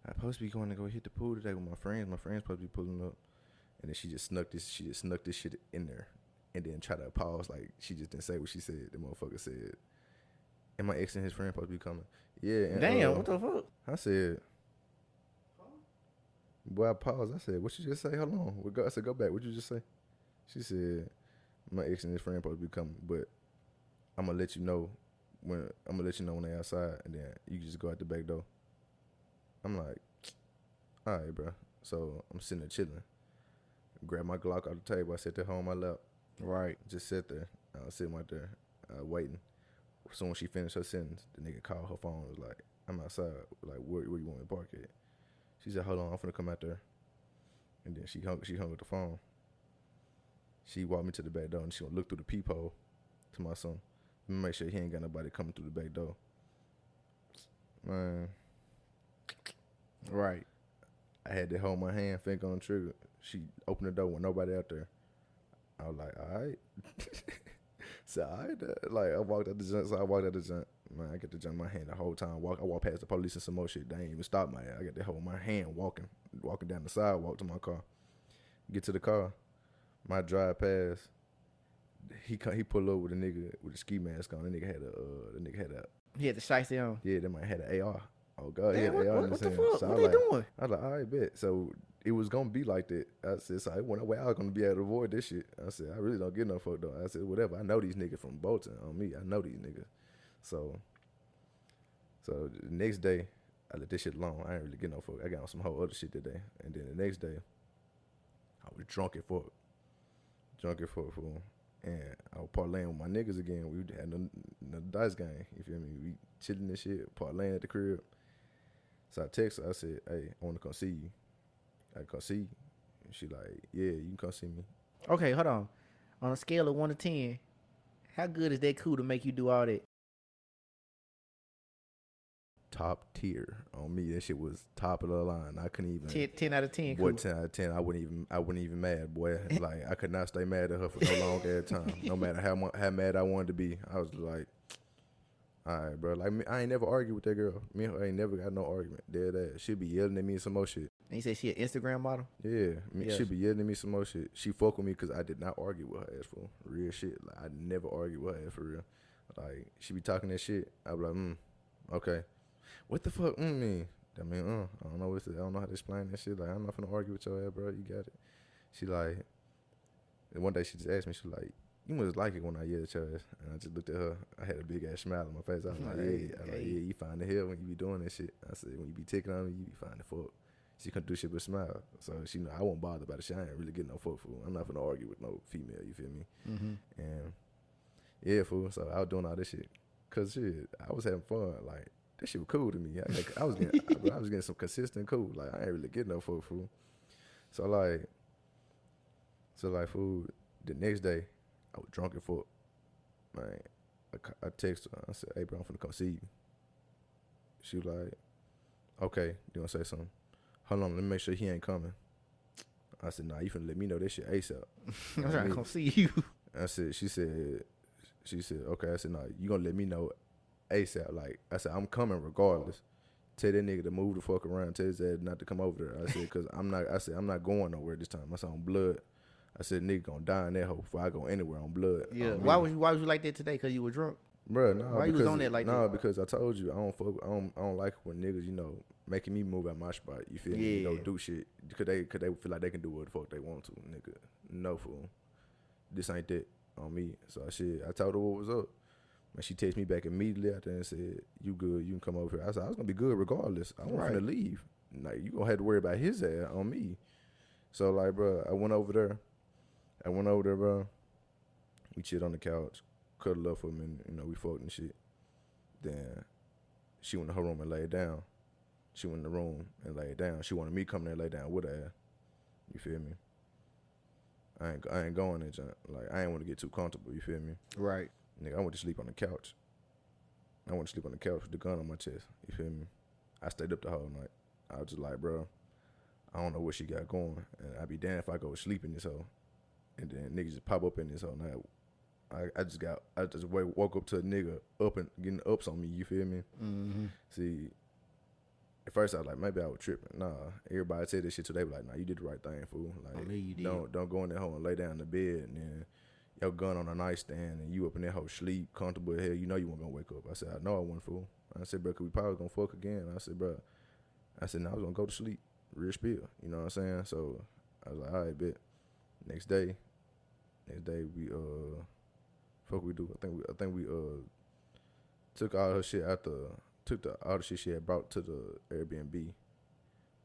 I supposed to be going to go hit the pool today with my friends. My friends supposed to be pulling up. And then she just snuck this. She just snuck this shit in there, and then try to pause like she just didn't say what she said. The motherfucker said, "And my ex and his friend supposed to be coming." Yeah. And, Damn, uh, what the fuck? I said, boy, I paused. I said, what you just say? Hold on. I said, go back. What you just say? She said, my ex and his friend supposed to be coming, but I'm gonna let you know when I'm gonna let you know when they outside, and then you can just go out the back door. I'm like, all right, bro. So I'm sitting there chilling. Grab my Glock off the table. I sit there on my lap. Right. Just sit there. I was sitting right there, uh, waiting. So when she finished her sentence, the nigga called her phone. Was like, "I'm outside. Like, where, where you want me to park at?" She said, "Hold on, I'm finna come out there." And then she hung, she hung up the phone. She walked me to the back door, and she gonna look through the peephole to my son. Make sure he ain't got nobody coming through the back door. Man, Right. I had to hold my hand, finger on the trigger. She opened the door with nobody out there. I was like, all right. so, right. uh, Like, I walked out the junk, so I walked out the junk. Man, I get the jump my hand the whole time. Walk, I walk past the police and some more shit. They ain't even stop my ass. I got to hold my hand walking, walking down the sidewalk to my car. Get to the car, my drive past. He co- he pull up with a nigga with a ski mask on. The nigga had a uh, the nigga had a He had the shiesty on. yeah, that might had an AR. Oh god, Damn, had what, what, what the fuck? So I what was they like, doing? I was like, all right, bet. So it was gonna be like that. I said, so I went away. I was gonna be able to avoid this shit. I said, I really don't get no fuck though. I said, whatever. I know these niggas from Bolton on me. I know these niggas. So, so the next day, I let this shit alone. I ain't really get no fuck. I got on some whole other shit today. And then the next day, I was drunk at fuck. Drunk at fuck, fool. And I was parlaying with my niggas again. We had the, the dice game. You feel me? We chilling and shit, parlaying at the crib. So I text her. I said, "Hey, I want to come see you. I come see you." And she like, "Yeah, you can come see me." Okay, hold on. On a scale of one to ten, how good is that coo to make you do all that? Top tier on me. That shit was top of the line. I couldn't even. 10, 10 out of ten. Boy, Cool. ten out of ten. I wouldn't even. I wouldn't even mad, boy. Like I could not stay mad at her for no long ass time. No matter how how mad I wanted to be, I was like, all right, bro. Like me, I ain't never argued with that girl. Me and her ain't never got no argument. Dead ass. She be yelling at me some more shit. And you said she an Instagram model. Yeah, me, Yes. she be yelling at me some more shit. She fuck with me because I did not argue with her ass for real shit. Like I never argued with her ass for real. Like she be talking that shit. I be like, mm, okay. What the fuck mm mean? I mean, uh, I don't know what to, I don't know how to explain that shit. Like I'm not gonna argue with your ass, bro. You got it. She like, and one day she just asked me, she like, you must like it when I yell at your ass. And I just looked at her. I had a big ass smile on my face. I was like, Hey, yeah, I was like, yeah, you find the hell when you be doing that shit. I said, when you be ticking on me, you be fine the fuck. She couldn't do shit but smile. So she know I won't bother about it. She I ain't really getting no fuck fool. I'm not gonna argue with no female, you feel me? Mm-hmm. And yeah, fool. So I was doing all this shit. Cause shit, I was having fun. Like, this shit was cool to me. I, got- I was getting I, I was getting some consistent coo. Like I ain't really getting no fuck fool. So like so like fool, the next day, I was drunk and fuck. Man, I, I text her. I said, "Hey, bro, I'm finna come see you." She was like, "Okay, you wanna say something? Hold on, let me make sure he ain't coming." I said, "Nah, you finna let me know this shit ASAP." I'm I trying to come see you. I said, she said, she said, okay. I said, "Nah, you gonna let me know ASAP. Like, I said, I'm coming regardless. Tell that nigga to move the fuck around. Tell his ass not to come over there. I said, cause I'm not, I said, I'm not going nowhere this time. I said, on blood. I said, nigga gonna die in that hole before I go anywhere on blood. Yeah. On Why was you Why was you like that today? Cause you were drunk. Bro, no, Why you was because, on that like no, that? because I told you I don't fuck. I don't. I don't like when niggas, you know, making me move out my spot. You feel me? You know, do shit because they, cause they feel like they can do what the fuck they want to, nigga. No fool. This ain't that on me. So I shit. I told her what was up. And she texted me back immediately after and said, "You good? You can come over here." I said, "I was gonna be good regardless. I wasn't Right. gonna leave. Like you gonna have to worry about his ass on me." So like, bro, I went over there. I went over there, bro. We chilled on the couch, cuddled up for a minute. You know, we fucked and shit. Then she went to her room and laid down. She went in the room and laid down. She wanted me to come there and lay down with her. You feel me? I ain't I ain't going there, John. Like I ain't want to get too comfortable. You feel me? Right. Nigga, I went to sleep on the couch. I went to sleep on the couch with the gun on my chest. You feel me? I stayed up the whole night. I was just like, bro, I don't know what she got going, and I'd be damned if I go to sleep in this hole, and then niggas just pop up in this whole night. I, I just got, I just woke up to a nigga up and getting ups on me. You feel me? Mm-hmm. See, at first I was like, maybe I was tripping. Nah, everybody said this shit today. Like, nah, you did the right thing, fool. Like, know you did. don't don't go in that hole and lay down in the bed and then your gun on a nightstand and you up in that hole sleep comfortable as hell. You know you weren't gonna wake up. I said, I know I wasn't fool. I said, bro, 'cause we probably gonna fuck again. I said, bro, I said, no, I was gonna go to sleep, real spill. You know what I'm saying? So I was like, all right, bet. Next day, next day we uh, fuck we do. I think we, I think we uh took all her shit out the took the all the shit she had brought to the Airbnb,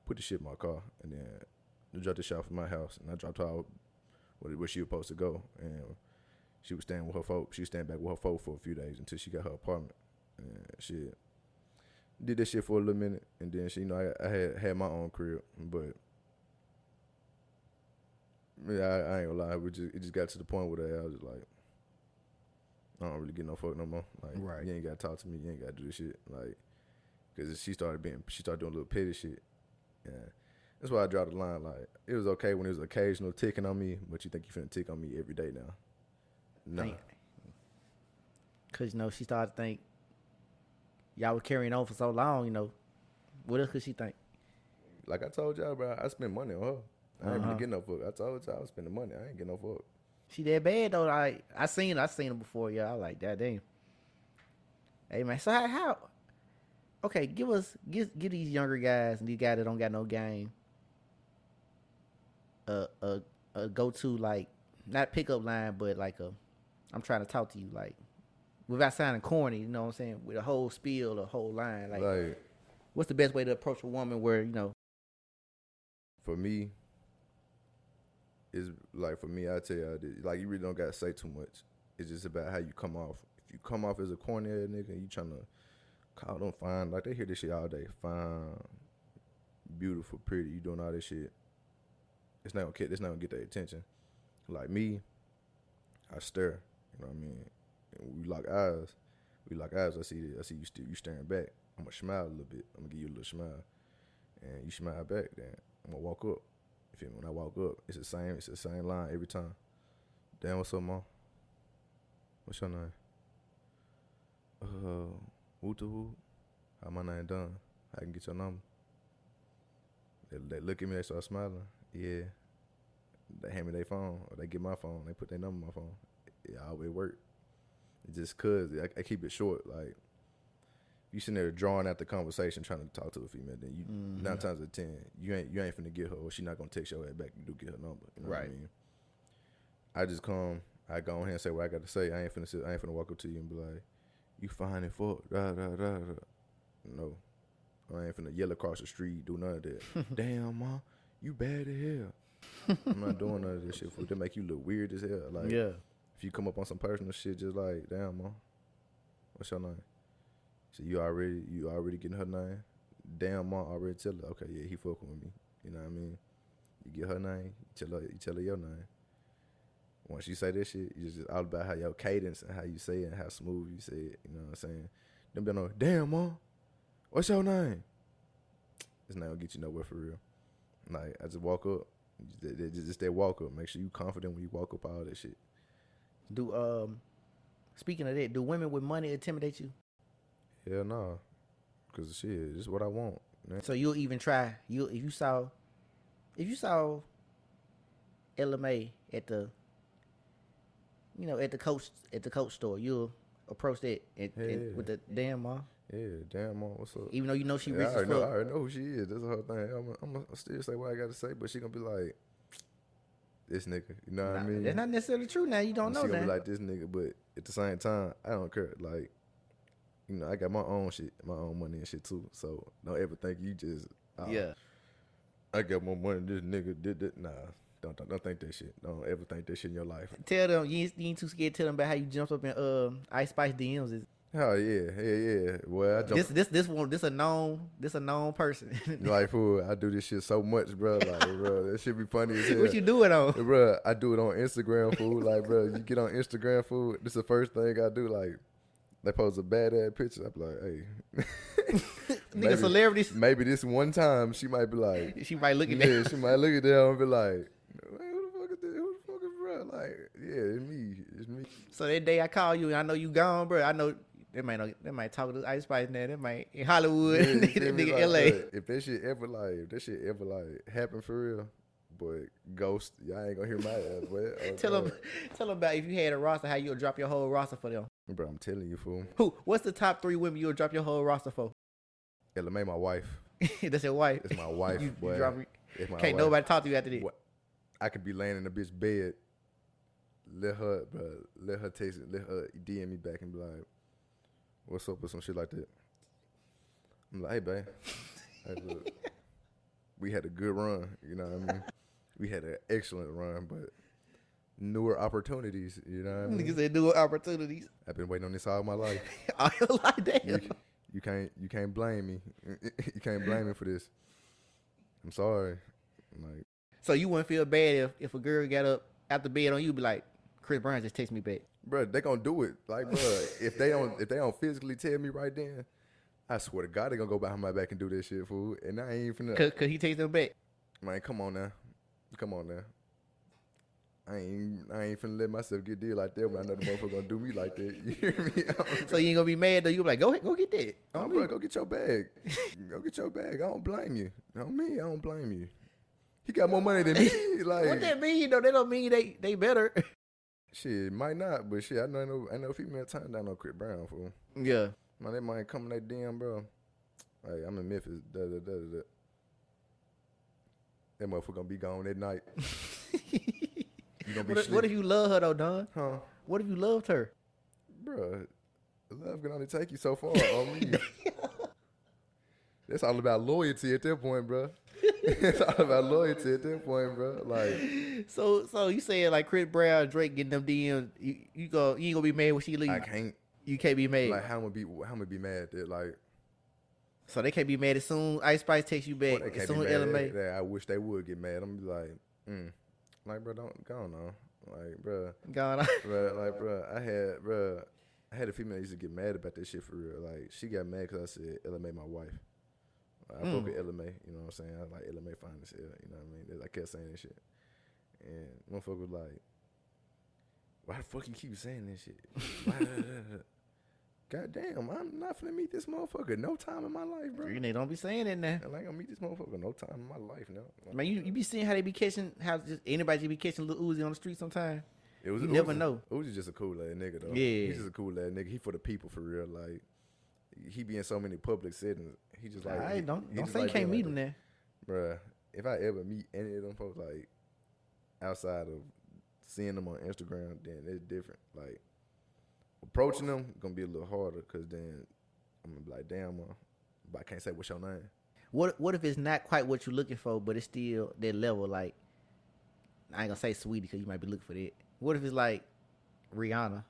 put the shit in my car, and then dropped the shit off at my house, and I dropped her out where, she was supposed to go, and she was staying with her folks. She was staying back with her folks for a few days until she got her apartment, and shit. Did that shit for a little minute, and then she, you know, I, I had had my own crib, but yeah, I, I ain't gonna lie, we just it just got to the point where I was just like, I don't really get no fuck no more. Like, Right. you ain't gotta talk to me, you ain't gotta do this shit, like, cause she started being, she started doing a little petty shit, yeah. That's why I draw the line. Like, it was okay when it was occasional ticking on me, but you think you finna tick on me every day now? No. Think- Cause you know she started to think y'all were carrying on for so long, you know, what else could she think? Like I told y'all, bro, I spend money on her. I ain't Uh-huh. really getting no fuck. I told y'all I was spending money. I ain't getting no fuck. She that bad though. I I seen I seen her before. Yeah, I like that. Damn. Hey man, so how, how? Okay, give us give give these younger guys and these guys that don't got no game. A a a go to like not pickup line, but like a I'm trying to talk to you like without sounding corny. You know what I'm saying? With a whole spiel, a whole line. Like, like what's the best way to approach a woman where you know? for me, is like for me, I tell y'all, like you really don't gotta say too much. It's just about how you come off. If you come off as a corny ass nigga, and you trying to call them fine, like they hear this shit all day, fine, beautiful, pretty. You doing all this shit. It's not gonna get. It's not gonna get their attention. Like me, I stare. You know what I mean? And we lock eyes. We lock eyes. I see. I see you still. You staring back. I'm gonna smile a little bit. I'm gonna give you a little smile, and you smile back. Then I'm gonna walk up. You feel me? When I walk up, it's the same. It's the same line every time. Damn, what's up, mom? What's your name? Uh, who to who? How my name done? I can get your number. They, they look at me. They start smiling. Yeah. They hand me their phone, or they get my phone. They put their number on my phone. It always work. It's just cause I, I keep it short. Like you sitting there drawing out the conversation, trying to talk to a female, then you Mhm. nine times out of ten, you ain't you ain't finna get her, or she not gonna text your head back. You do get her number, you know what I Right. mean? I just come, I go on here and say what I got to say. I ain't finna sit, I ain't finna walk up to you and be like, "You fine and fuck," da da da da. No, I ain't finna yell across the street, do none of that. Damn, ma, you bad as hell. I'm not doing none of this shit. Fool. They make you look weird as hell. Like, yeah, if you come up on some personal shit, just like, damn, ma, what's your name? So you already, you already getting her name. Damn, ma, already tell her, okay, yeah, he fucking with me. You know what I mean? You get her name, you tell her, you tell her your name. Once you say this shit, it's just all about how your cadence and how you say it and how smooth you say it. You know what I'm saying? Them be no, damn, ma, what's your name? It's not gonna get you nowhere for real. Like I just walk up, just, just that walk up. Make sure you confident when you walk up. All that shit. do um. Speaking of that, do women with money intimidate you? Hell no, cause shit, this is what I want. Man. So you'll even try you if you saw if you saw Ella Mai at the you know at the coach at the coach store, you'll approach that and, and with the damn mom, Yeah, damn, mom, what's up? even though you know she Yeah, rich I, already know, I already know who she is. That's the whole thing. I'm, I'm gonna still say what I gotta say, but she gonna be like, this nigga. You know what Nah, I mean? That's not necessarily true. Now you don't she know gonna that. be like this nigga, but at the same time, I don't care. Like, you know, I got my own shit, my own money and shit too. So don't ever think you just, oh, yeah, I got more money. than This nigga did that. Nah, don't, don't don't think that shit. Don't ever think that shit in your life. tell them you ain't, you ain't too scared. to Tell them about how you jumped up in uh, Ice Spice DMs. Oh yeah, yeah, yeah. Well, I jump this this this one this a known this a known person. like fool. I do this shit so much, bro. Like, bro, that should be funny as hell. what you do it on? Bro, I do it on Instagram, fool. Like, bro, you get on Instagram, fool. This is the first thing I do. Like, they post a bad ass picture. I be like, hey, Nigga, maybe- celebrities. maybe this one time she might be like, She might look at yeah, that. she might look at that and be like, "Man, who the fuck is this? Who the fuck is bro? Like, yeah, it's me. It's me. So that day I call you and I know you gone, bro. I know they might know they might talk to Ice Spice now. They might in Hollywood, Yeah, you nigga, feel me? nigga Like, LA. bruh, If that shit ever like, if that shit ever like happen for real, boy, ghost, y'all ain't gonna hear my ass. Oh, Tell God. them, tell them about if you had a roster, how you'll drop your whole roster for them. Bro. I'm telling you, fool. Who? What's the top three women you'll drop your whole roster for? Ella Mai, my wife. That's your wife. It's my wife, you, boy. you drop it. It's my Can't wife. nobody talk to you after that. What? I could be laying in a bitch bed. Let her, bro, let her text it. Let her DM me back and be like, "What's up?" or some shit like that. I'm like, "Hey, babe, hey, look, we had a good run. You know what I mean? We had an excellent run, but newer opportunities. You know what I mean? Niggas say newer opportunities. I've been waiting on this all my life. I like You, that. you can't, you can't blame me. you can't blame me for this. I'm sorry. Like, So you wouldn't feel bad if, if a girl got up out the bed on you, be like, Chris Brown just text me back. bro, they gonna do it. Like, bro, if they don't, if they don't physically tell me right then, I swear to God, they gonna go behind my back and do this shit, fool. And I ain't finna. Cause, Cause he takes them back. Man, come on now, come on now. I ain't I ain't finna let myself get deal like that when I know the motherfucker gonna do me like that. You hear me? So you ain't gonna be mad though. You be like, go ahead, go get that. I'm bro, go get your bag. go get your bag. I don't blame you. On me, I don't blame you. He got more money than me. Like What that mean though? That don't mean they they better. shit, might not, but shit, I know I know, I know female turn down on Chris Brown fool. yeah. Man, they might come in that DM, bro. Hey, I'm in Memphis. Da, da, da, da. That motherfucker gonna be gone that night. You gonna be What if, what if you love her though, Dunn? huh? What if you loved her? Bruh, love can only take you so far. That's all about loyalty at that point, bro. it's all about loyalty at that point, bro. Like So so you saying like Chris Brown, Drake getting them DMs, you, you go you ain't gonna be mad when she leave. I can't. You can't be mad. Like how am I be? How am I be mad that like? so they can't be mad as soon Ice Spice takes you back. They as soon as Ella Mai. I wish they would get mad. I'm be like, mm. Like, bro, don't go on, like, bro. Gone on. Bro, like, bro, I had, bro, I had a female used to get mad about this shit for real. Like, she got mad because I said Ella Mai my wife. Like, I fuck Mm. with Ella Mai, you know what I'm saying? I like Ella Mai fine as hell, you know what I mean? I kept saying this shit. And motherfucker was like, why the fuck you keep saying this shit? God damn, I'm not finna meet this motherfucker no time in my life, bro. You don't be saying that now. I ain't gonna meet this motherfucker no time in my life, no. Man, you, uh, you be seeing how they be catching how just anybody be catching Lil Uzi on the street sometime. It was You never know. Uzi just a cool ass nigga though. Yeah. he's just a cool ass nigga. He for the people for real. Like he be in so many public settings. He just like I he- don't he don't say you like can't meet like them there. Bruh, if I ever meet any of them folks like outside of seeing them on Instagram, then it's different. Like approaching them gonna be a little harder because then I'm gonna be like, damn, uh, but I can't say what's your name. What what if it's not quite what you're looking for, but it's still that level? Like I ain't gonna say sweetie because you might be looking for that. What if it's like Rihanna?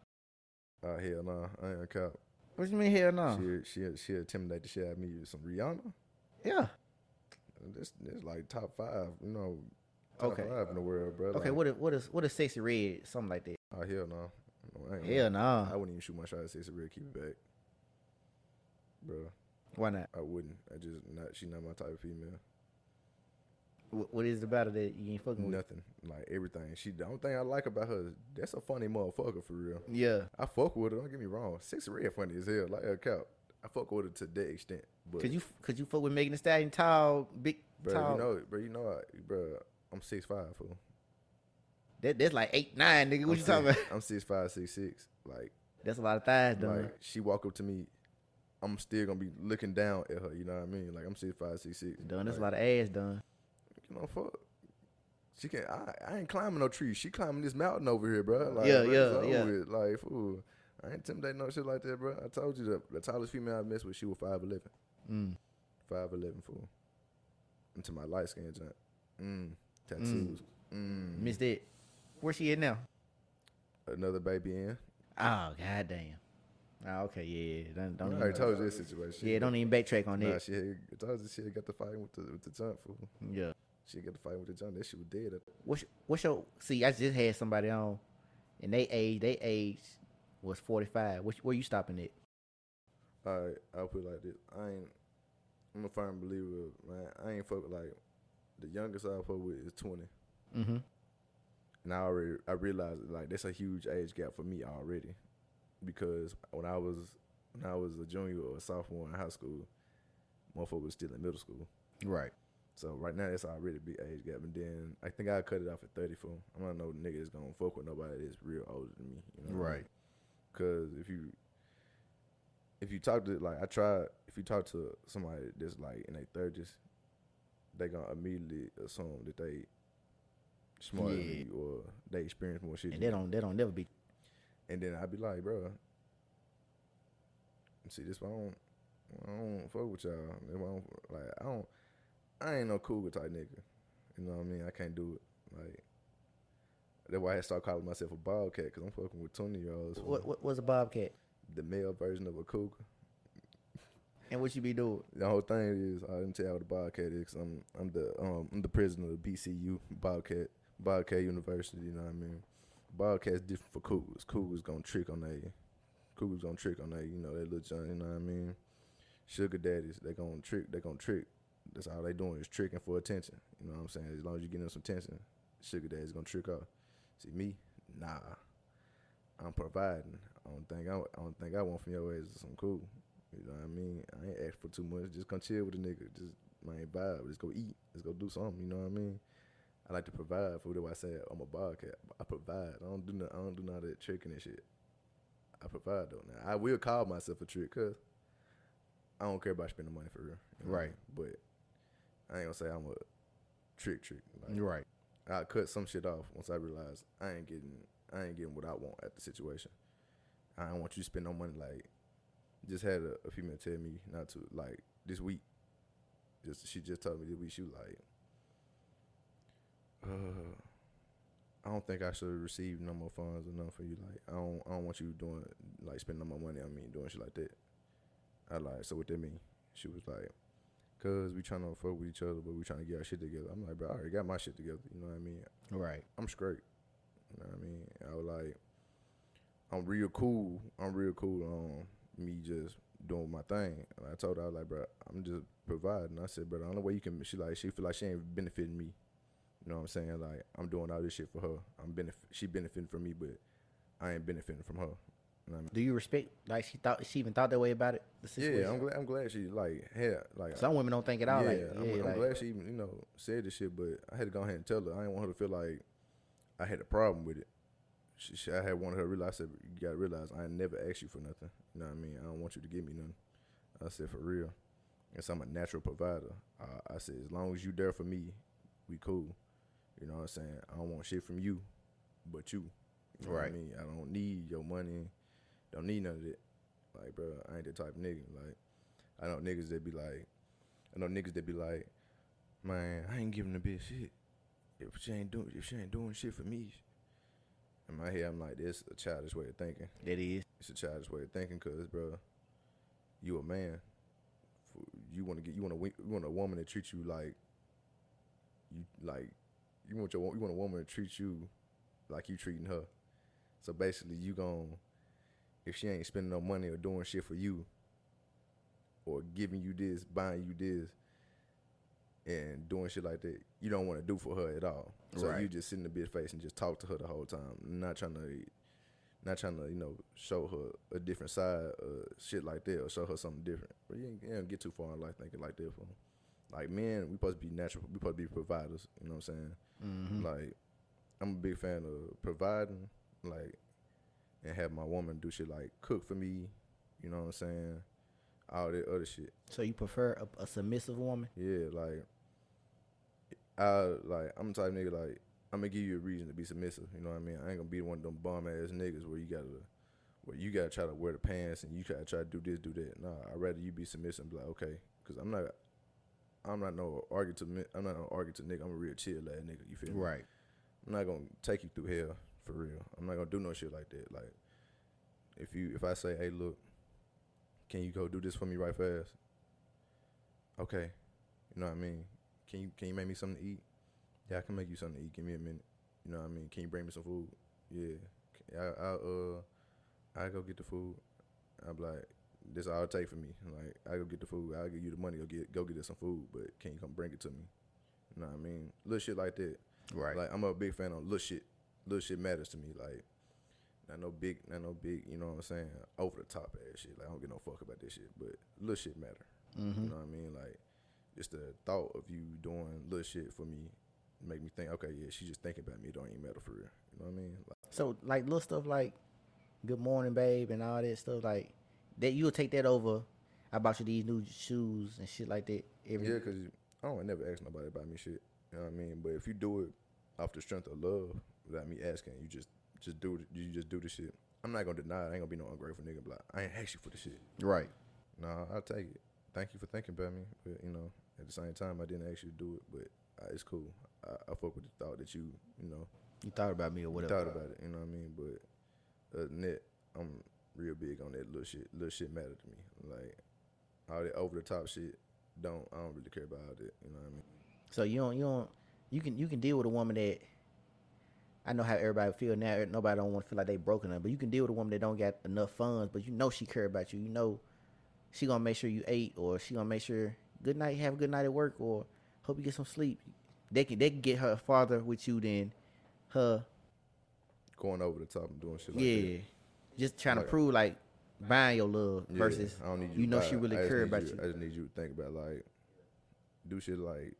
Oh hell no, I ain't gonna cap. What you mean hell no? She she she intimidate the shit out of me with some Rihanna. Yeah. This this like top five, you know, top Okay. five in the world, bro. Okay. Like, What if what is what is Sexyy Red? Something like that. Oh hell no, no Hell no. no. I wouldn't even shoot my shot at Sexyy Red. Keep it back, bro. Why not? I wouldn't. I just not. She's not my type of female. What, what is it about it that you ain't fucking with? Nothing. Like everything. She. The only thing I like about her, that's a funny motherfucker for real. Yeah. I fuck with her. Don't get me wrong. Sexyy Red funny as hell. Like a cow. I fuck with her to that extent. But Could you could you fuck with Megan Thee Stallion tall, big, bro, tall? you know, bro, you know, I, bro, I'm six five fool. That that's like eight nine, nigga. What I'm you talking about? six- I'm six five, six six. Like. That's a lot of thighs, Dunn. Like she walk up to me, I'm still gonna be looking down at her. You know what I mean? Like I'm six five, six six. Dunn. That's a lot of ass Dunn. You know, fuck. She can't. I, I ain't climbing no tree. She climbing this mountain over here, bro. Like, Yeah, bro, yeah, yeah. with. Like, fool. I ain't intimidating no shit like that, bro. I told you the, the tallest female I messed with, she was five eleven. Mm. Five eleven, fool. Into my light skin giant. Mm. Tattoos. Mm. Missed it. Where she at now? Another baby in. Oh god damn. Oh, okay, yeah. Don't, I don't already even, told you this situation. yeah, don't even backtrack on Nah, that. she had, I told you she had got the fight with the with the jump, fool. Yeah. She got the fight with the jump. That shit was dead. What's what's your see? I just had somebody on, and they age they age was forty five. Where you stopping at? All right, I'll put it like this. I ain't. I'm a firm believer, man. I ain't fuck like the youngest I fuck with is 20, Mm-hmm. And I already I realized like that's a huge age gap for me already, because when I was when I was a junior or a sophomore in high school, motherfucker was still in middle school. Right. So right now that's already a big age gap, and then I think I cut it off at 34. I'm not no nigga that's gonna fuck with nobody that's real older than me. You know what I mean? Right. Cause if you if you talk to like I tried, if you talk to somebody that's like in their thirties, they gonna immediately assume that they smarter than Yeah. you or they experience more shit. And than they don't they don't never be. And then I'd be like, bro, see this why I don't I don't fuck with y'all. I don't, like I don't I ain't no cougar type nigga. You know what I mean? I can't do it. Like that's why I start calling myself a bobcat because I'm fucking with twenty year olds. What what was a bobcat? the male version of a cougar. And what you be doing? The whole thing is I didn't tell you what the Bobcat is. 'cause I'm I'm the um I'm the president of the BCU Bobcat Bobcat University. You know what I mean? Bobcat's different for Cougars. Cougars gonna trick on they Cougars gonna trick on they you know they little. You know what I mean? Sugar daddies they gonna trick. They gonna trick. That's all they doing is tricking for attention. You know what I'm saying? As long as you get them some attention, sugar daddy's gonna trick off. See me, nah. I'm providing. I don't think I, I don't think I want from your ass some coo. You know what I mean? I ain't ask for too much. Just come chill with a nigga. Just man vibe. Let's go eat. Let's go do something. You know what I mean? I like to provide for what I said. I'm a bobcat. I provide. I don't do no, I don't do none of that tricking and shit. I provide though. Now I will call myself a trick cause I don't care about spending money for real. you know? Right. But I ain't gonna say I'm a trick trick. Like, Right. I cut some shit off once I realized I ain't getting I ain't getting what I want at the situation. I don't want you to spend no money. Like, just had a, a female tell me not to like this week. Just she just told me this week she was like, uh, I don't think I should receive no more funds or nothing for you. Like, I don't I don't want you doing like spending no more money on me doing shit like that. I like so what that mean? She was like, cause we trying to fuck with each other, but we trying to get our shit together. I'm like, bro, I already got my shit together. You know what I mean? Right. I'm straight. You know what I mean? I was like, I'm real cool. I'm real cool on me just doing my thing. And I told her, I was like, bro, I'm just providing. I said, bro, the only way you can, she like, she feel like she ain't benefiting me. You know what I'm saying? Like, I'm doing all this shit for her. I'm benef- she benefiting from me, but I ain't benefiting from her. You know I mean? Do you respect? Like she thought she even thought that way about it. Yeah, I'm glad. I'm glad she like had like Some women don't think it all. yeah, like, I'm, yeah, I'm like, glad she even you know said this shit, but I had to go ahead and tell her. I didn't want her to feel like I had a problem with it. She, she, I had wanted her to realize. I said, "You gotta realize I never asked you for nothing. You know what I mean? I don't want you to give me nothing." I said, "For real." And so I'm a natural provider. Uh, I said, "As long as you there for me, we cool." You know what I'm saying? I don't want shit from you, but you. You know what I Right. mean? I don't need your money. Don't need none of it. Like, bro, I ain't that type of nigga. Like, I know niggas that be like, I know niggas that be like, man, I ain't giving a bitch shit. If she ain't doing, if she ain't doing shit for me, in my head, I'm like, this a childish way of thinking. that is. It's a childish way of thinking, cause, bro, you a man. You want to get, you want a, you want a woman to treat you like, you like, you want your, you want a woman to treat you like you treating her. So basically, you gon' if she ain't spending no money or doing shit for you, or giving you this, buying you this, and doing shit like that, you don't want to do for her at all. So Right. you just sit in the bitch face and just talk to her the whole time, not trying to, not trying to, you know, show her a different side, uh, shit like that, or show her something different. But you ain't, you ain't get too far in life thinking like that. For like men, we supposed to be natural. We supposed to be providers. You know what I'm saying? Mm-hmm. Like, I'm a big fan of providing, like, and have my woman do shit like cook for me. You know what I'm saying? All that other shit. So you prefer a, a submissive woman? Yeah, like, I like I'm the type of nigga like I'm gonna give you a reason to be submissive. You know what I mean? I ain't gonna be one of them bum ass niggas where you gotta, where you gotta try to wear the pants and you gotta try to do this, do that. Nah, I'd rather you be submissive and be like, okay, because I'm not. I'm not no mi- I'm not no argue to nigga. I'm a real chill ass nigga. You feel me? Right. I'm not gonna take you through hell for real. I'm not gonna do no shit like that. Like, if you if I say, hey, look, can you go do this for me right fast? Okay, you know what I mean. Can you can you make me something to eat? Yeah, I can make you something to eat. Give me a minute. You know what I mean. Can you bring me some food? Yeah. I I uh I go get the food. I'm like, this all it take for me. Like I go get the food. I'll give you the money. Go get go get us some food. But can you come bring it to me? You know what I mean? Little shit like that. Right. Like I'm a big fan of little shit. Little shit matters to me. Like not no big, not no big. You know what I'm saying? Over the top ass shit. Like I don't give no fuck about this shit. But little shit matter. mm-hmm. You know what I mean? Like just the thought of you doing little shit for me make me think. Okay, yeah, she's just thinking about me. It don't even matter for real. You know what I mean? Like, So like little stuff like "Good morning, babe" and all that stuff like that. You'll take that over. I bought you these new shoes and shit like that. Every yeah, cause I don't never ask nobody about me shit. You know what I mean? But if you do it off the strength of love, without me asking, you just just do it. You just do the shit. I'm not gonna deny. It. I ain't gonna be no ungrateful nigga. But I ain't ask you for the shit. right. No, I'll take it. Thank you for thinking about me. But you know, at the same time, I didn't actually do it. But uh, it's cool. I, I fuck with the thought that you, you know, You thought about me or you whatever. thought about it. You know what I mean? But than that, I'm real big on that little shit. Little shit matter to me. Like all that over the top shit. Don't I don't really care about it. You know what I mean? So you don't you don't you can you can deal with a woman that I know how everybody feel now. Nobody don't want to feel like they broken up, but you can deal with a woman that don't got enough funds, but you know she care about you. You know she gonna make sure you ate, or she gonna make sure good night, have a good night at work, or hope you get some sleep. They can they can get her farther with you than her going over the top and doing shit like yeah, just trying to prove like buying your love that. versus I don't need you know to she really care about you. you. I just need you to think about like do shit like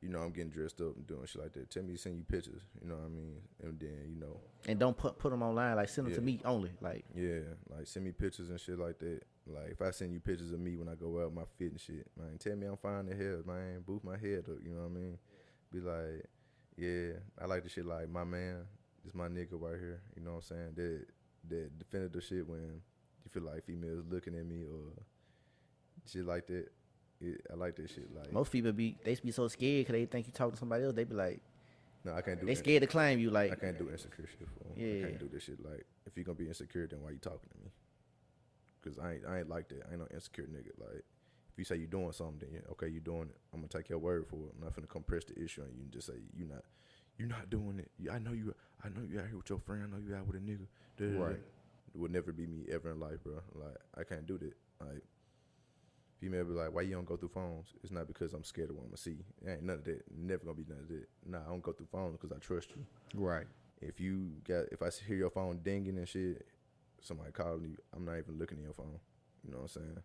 you know I'm getting dressed up and doing shit like that. Tell me send you pictures. You know what I mean? And then you know and don't put put them online. Like send them to me only. Like Yeah, like send me pictures and shit like that. Like if I send you pictures of me when I go out, my fit and shit, man, tell me I'm fine in hell, man. Boost my head up, you know what I mean? Be like, yeah, I like the shit like my man, this my nigga right here. You know what I'm saying? That that definitive shit when you feel like females looking at me or shit like that. It, I like that shit. Like, most people be they be so scared because they think you talking to somebody else. They be like no, I can't do. they scared to claim you. Like I can't do insecure shit. Fool. I Yeah. can't do this shit. Like, if you gonna be insecure, then why you talking to me? Cause I ain't, I ain't like that. I ain't no insecure nigga. Like, if you say you're doing something, then yeah, okay, you're doing it. I'm gonna take your word for it. I'm not finna compress the issue on you and just say you're not, you not doing it. I know you. I know you out here with your friend. I know you out with a nigga. Right. It would never be me ever in life, bro. Like, I can't do that. Like, female be like, why you don't go through phones? It's not because I'm scared of what I'm gonna see. It ain't none of that. Never gonna be none of that. Nah, I don't go through phones because I trust you right. if you got if I hear your phone dinging and shit, somebody calling you, I'm not even looking at your phone. You know what I'm saying?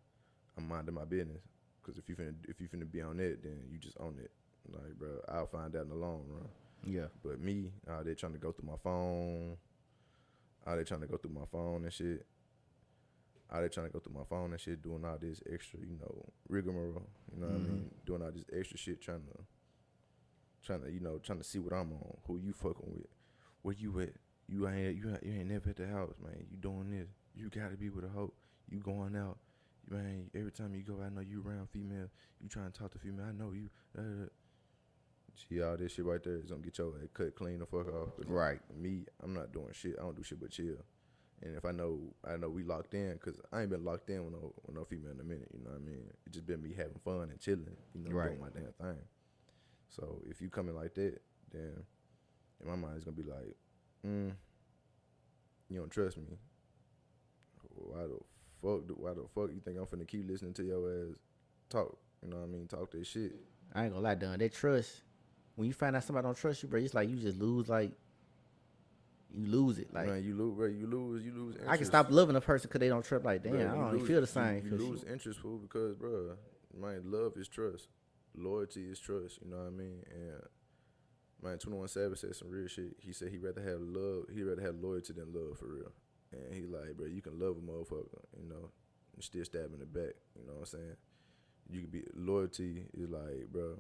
I'm minding my business. Cause if you finna if you finna be on it, then you just own it. Like, bro, I'll find out in the long run. Yeah. But me, uh, they trying to go through my phone. Are they trying to go through my phone and shit? Are they trying to go through my phone and shit, doing all this extra, you know, rigmarole? You know what I mean? Doing all this extra shit, trying to, trying to, you know, trying to see what I'm on, who you fucking with, where you at? You ain't, you ain't, you ain't never at the house, man. You doing this? You gotta be with a hoe. You going out, man. Every time you go, I know you around female. You trying to talk to female. I know you. Uh, See all this shit right there is gonna get your head cut clean the fuck off. Right. Me, I'm not doing shit. I don't do shit but chill. And if I know, I know we locked in, cause I ain't been locked in with no with no female in a minute. You know what I mean? It just been me having fun and chilling. You know, Right. doing my damn thing. So if you coming like that, then in my mind it's gonna be like, mm, you don't trust me. Why the fuck? do- Why the fuck you think I'm finna keep listening to your ass talk? You know what I mean? Talk that shit. I ain't gonna lie, Dunn. That trust. When you find out somebody don't trust you, bro, it's like you just lose like you lose it. Like man, you lose, bro. You lose, you lose. I can stop loving a person because they don't trust. Like damn, Bro, I don't even lose- feel the same. You, you lose interest, fool, because, bro, man, love is trust. Loyalty is trust. You know what I mean? And man, Twenty One Savage said some real shit. He said he'd rather have love. He'd rather have loyalty than love for real. And he like, bro, you can love a motherfucker, you know, and still stab in the back. You know what I'm saying? You could be loyalty is like, bro,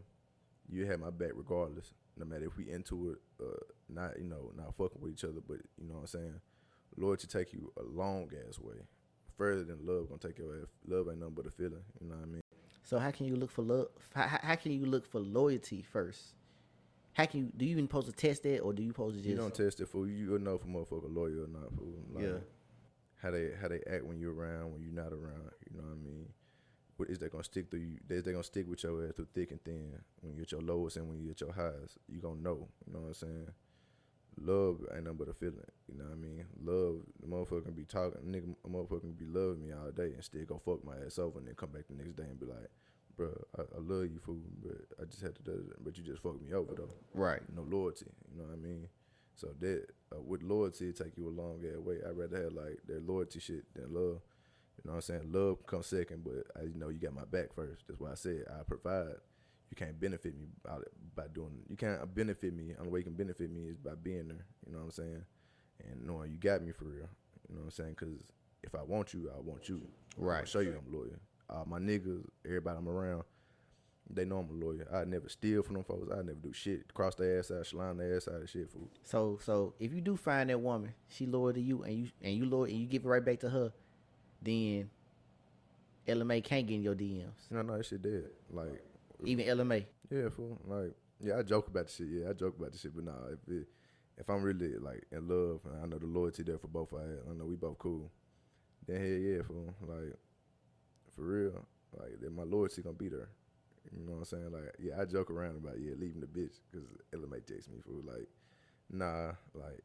you have my back regardless. No matter if we into it, uh, not you know, not fucking with each other, but you know what I'm saying. Lord, Loyalty take you a long ass way, further than love gonna take your ass. Love ain't nothing but a feeling. You know what I mean? So how can you look for love? How, how- can you look for loyalty first? How can you? Do you even supposed to test that, or do you supposed to just? You don't test it for you. You'll know if a motherfucker loyal or not. Fool. Like, Yeah. How they how they act when you're around, when you're not around. You know what I mean? What is they gonna stick through you? Is they gonna stick with your ass through thick and thin? When you're at your lowest and when you're at your highest, you gonna know. You know what I'm saying? Love ain't nothing but a feeling. You know what I mean? Love, the motherfucker can be talking, nigga, a motherfucker can be loving me all day and still go fuck my ass over and then come back the next day and be like, bro, I, I love you, fool, but I just had to do it. But you just fucked me over, though right. no loyalty. You know what I mean? So that uh, with loyalty, it take you a long ass way. I'd rather have like their loyalty shit than love. You know what I'm saying? Love comes second, but I you know you got my back first. That's why I said I provide. You can't benefit me by, by doing. You can't benefit me. Only way you can benefit me is by being there. You know what I'm saying? And knowing you got me for real. You know what I'm saying? Because if I want you, I want you. Right. show you I'm loyal. Uh, my niggas, everybody I'm around, they know I'm a lawyer. I never steal from them folks. I never do shit. Cross their ass out, slime their ass out of shit, fool. So so if you do find that woman, she loyal to you, and you and you loyal, and you give it right back to her, then Ella Mai can't get in your DMs. No, no, that shit dead. Like, Even Ella Mai. yeah, fool. Like, yeah, I joke about the shit. Yeah, I joke about the shit. But nah, if it, if I'm really like in love, and I know the loyalty there for both of us. I know we both cool. Then hell yeah, fool. Like, for real. Like, then my loyalty gonna be there. You know what I'm saying? Like, yeah, I joke around about yeah leaving the bitch because Ella Mai text me fool. Like, nah, like,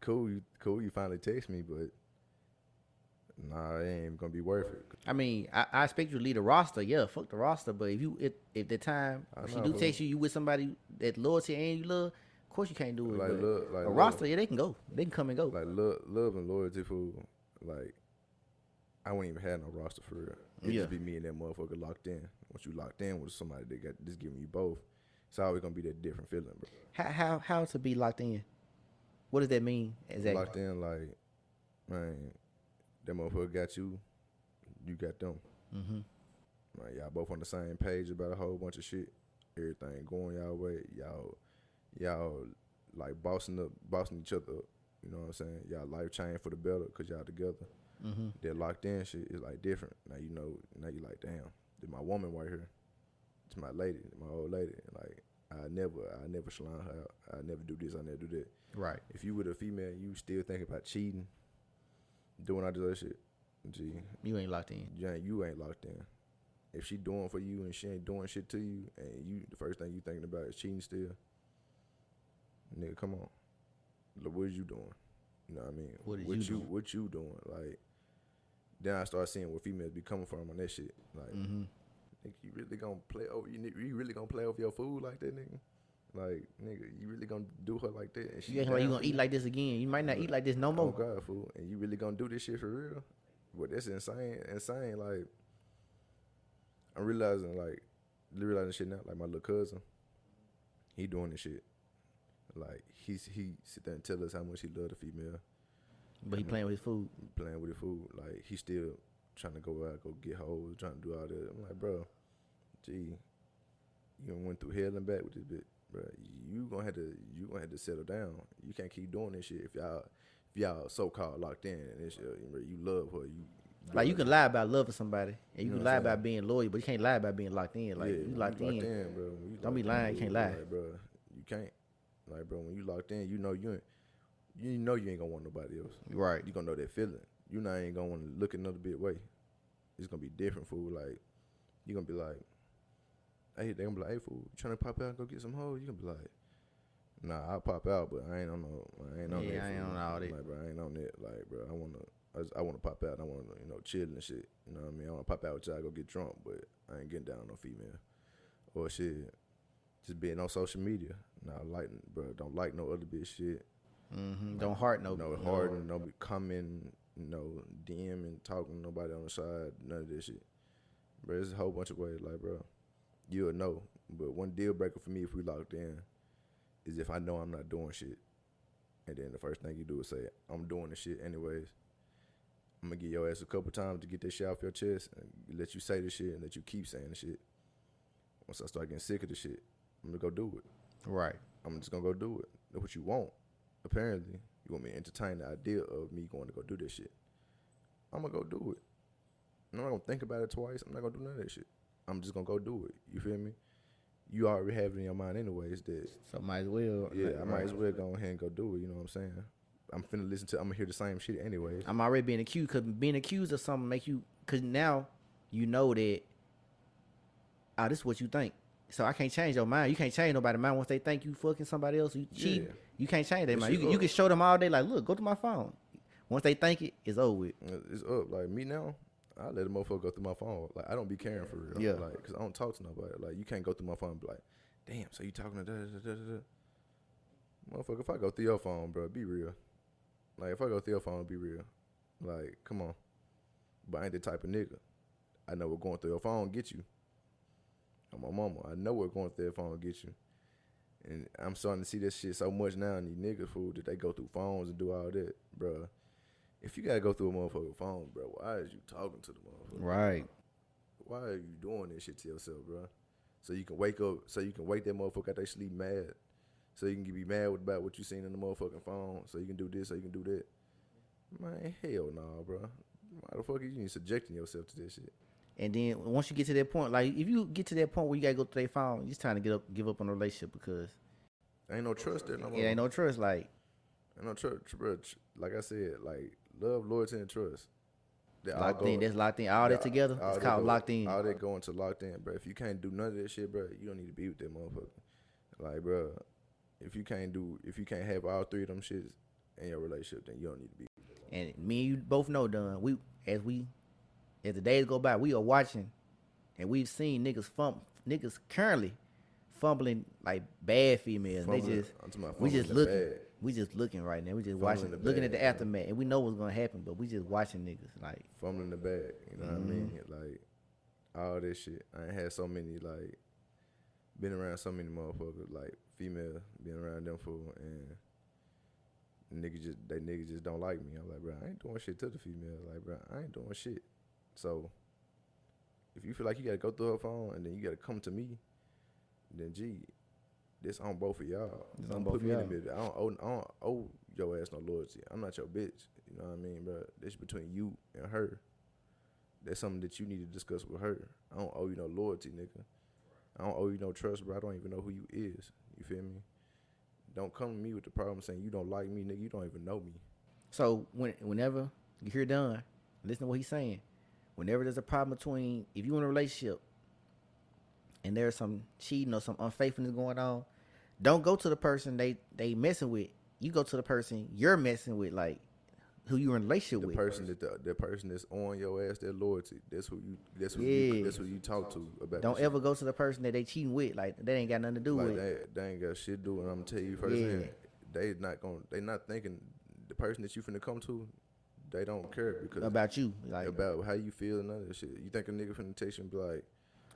cool, you cool, you finally text me, but. Nah, it ain't gonna be worth it. I mean, I, I expect you to lead the roster. Yeah, fuck the roster. But if you if, if the time if she do text you, you with somebody that loyalty and you love, Of course you can't do it. Like, look, like, a roster, yeah, they can go. They can come and go. like love, love and loyalty food. Like I wouldn't even have no roster for real. It'd Yeah. just be me and that motherfucker locked in. Once you locked in with somebody that got just giving you both, it's always gonna be that different feeling, bro. how how how to be locked in? What does that mean exactly? Locked in, like man, that motherfucker got you, you got them. Mm-hmm. Like y'all both on the same page about a whole bunch of shit. Everything going y'all way. Y'all, y'all like bossing up, bossing each other up. You know what I'm saying? Y'all life change for the better because y'all together. Mm-hmm. that locked in shit is like different. Now you know, now you like, damn, this my woman right here. It's my lady, my old lady. Like I never, I never slime her out. I never do this. I never do that. Right. If you were a female, you still thinking about cheating, doing all this other shit. G. You ain't locked in. you ain't, you ain't locked in. If she doing for you and she ain't doing shit to you, and you the first thing you thinking about is cheating still, nigga, come on. Look, what is you doing? You know what I mean? What is what you you what you doing? Like then I start seeing where females be coming from on that shit. Like, Mm-hmm. nigga, you really gonna play over you? You really gonna play over your food like that, nigga? Like, nigga, you really gonna do her like that? And she You like you gonna eat like this again. You might not eat like this no more. Oh. God, fool! And you really gonna do this shit for real? But that's insane, insane. Like, I'm realizing, like, realizing shit now. Like my little cousin, he doing this shit. Like he's he sit there and tell us how much he love the female, But he playing with his food. playing with the food. Like he still trying to go out, go get hoes, trying to do all that. I'm like, bro, gee, you went through hell and back with this bit, bro. You gonna have to, you gonna have to settle down. You can't keep doing this shit if y'all, if y'all so called locked in and this uh, shit, you love her. You Like you can lie about loving somebody, and you, You know can lie about being loyal, but you can't lie about being locked in. Like yeah, you when locked, in. bro. You Don't be locked in, lying, you can't lie. Like, bro, you can't. Like, bro, when you locked in, you know you ain't, you know you ain't gonna want nobody else. Right. You gonna know that feeling. You not ain't gonna want to look another bit way. It's gonna be different, fool. Like, you gonna be like, hey, they gonna be like, hey, fool, you trying to pop out and go get some hoes? You gonna be like, nah, I'll pop out, but I ain't on no, I ain't on Yeah, that. I ain't on all that. Like, bro, I ain't on that. Like, bro, I wanna, I, just- I wanna pop out. I wanna, you know, chill and shit. You know what I mean? I wanna pop out with y'all, go get drunk, but I ain't getting down on no female or shit. Just being on social media. Nah, like, bro, don't like no other bitch shit. Mm hmm Don't heart no. No and no be coming, no DM and talking nobody on the side, none of this shit. Bro, there's a whole bunch of ways, like, bro, you'll know. But one deal breaker for me if we locked in is if I know I'm not doing shit. And then the first thing you do is say, I'm doing the shit anyways. I'm gonna get your ass a couple times to get that shit off your chest and let you say the shit and let you keep saying the shit. Once I start getting sick of the shit, I'm gonna go do it. Right. I'm just gonna go do it. That's what you want. Apparently, you want me to entertain the idea of me going to go do this shit. I'm gonna go do it. I'm not gonna think about it twice. I'm not gonna do none of that shit. I'm just gonna go do it. You feel me? You already have it in your mind anyways that So might as well. yeah, I might as well go ahead and go do it. You know what I'm saying? I'm finna listen to. I'm gonna hear the same shit anyways. I'm already being accused because being accused of something make you because now you know that oh this is what you think. So I can't change your mind. You can't change nobody's mind once they think you fucking somebody else. You cheat. Yeah. You can't change their mind. You can, you can show them all day like look go to my phone. Once they think it, it's over with. It's up. Like me now, I let a motherfucker go through my phone. Like I don't be caring for real. Yeah. Like, cause I don't talk to nobody. Like you can't go through my phone and be like, damn. So you talking to da da da da da. Motherfucker, if I go through your phone, bro, be real. Like if I go through your phone, be real. Like come on. But I ain't the type of nigga. I know we're going through your phone get you. I'm my mama. I know we're going through your phone get you. And I'm starting to see this shit so much now in these niggas food that they go through phones and do all that, bruh. If you gotta go through a motherfucking phone, bro, why is you talking to the motherfucker? Right. Why are you doing this shit to yourself, bro? So you can wake up, so you can wake that motherfucker out they sleep mad, so you can be mad with- about what you seen in the motherfucking phone, so you can do this, so you can do that. Man, hell no, bro. Why the fuck are you subjecting yourself to this shit? And then once you get to that point, like if you get to that point where you gotta go through their phone, it's time to get up, give up on the relationship because Ain't no trust there no more. it ain't no trust. Like Ain't no trust, bro. Like I said, like love, loyalty, and trust. All locked in, that's locked in. All that together, all it's that called go- locked in. All that going to locked in, bro. If you can't do none of that shit, bro, you don't need to be with that motherfucker. Like, bro, if you can't do, if you can't have all three of them shits in your relationship, then you don't need to be. And me and you both know, Dunn. We as we as the days go by, we are watching, and we've seen niggas fump, niggas currently fumbling like bad females. Fumbling- they just we just looking. We just looking right now. We just Fumbling watching, the looking at bag, the yeah. aftermath, and we know what's gonna happen, but we just watching niggas like. fumbling the bag. You know what I mm-hmm. mean? Like all this shit. I ain't had so many like been around so many motherfuckers like female being around them for and niggas just they niggas just don't like me. I'm like, bro, I ain't doing shit to the female. Like, bro, I ain't doing shit. So if you feel like you gotta go through her phone and then you gotta come to me, then gee, this on both of y'all. It's Don't on put me in y'all. the middle. I don't, owe, I don't owe your ass no loyalty. I'm not your bitch. You know what I mean, bro? This between you and her. That's something that you need to discuss with her. I don't owe you no loyalty, nigga. I don't owe you no trust, bro. I don't even know who you is. You feel me? Don't come to me with the problem saying you don't like me, nigga. You don't even know me. So when whenever you hear Dunn, listen to what he's saying. Whenever there's a problem between if you in a relationship and there's some cheating or some unfaithfulness going on, don't go to the person they they messing with. You go to the person you're messing with, like who you in relationship The with. person that the, the person that's on your ass, their loyalty. That's who you. That's who Yeah. you. That's who you talk to about. Don't ever go to the person that they cheating with. Like they ain't got nothing to do Like with. it. they, they ain't got shit to do, and I'm gonna tell you first, Yeah. they not gonna, they not thinking the person that you finna come to, they don't care because about you. Like about how you feel and that shit. You think a nigga finna text you and be like,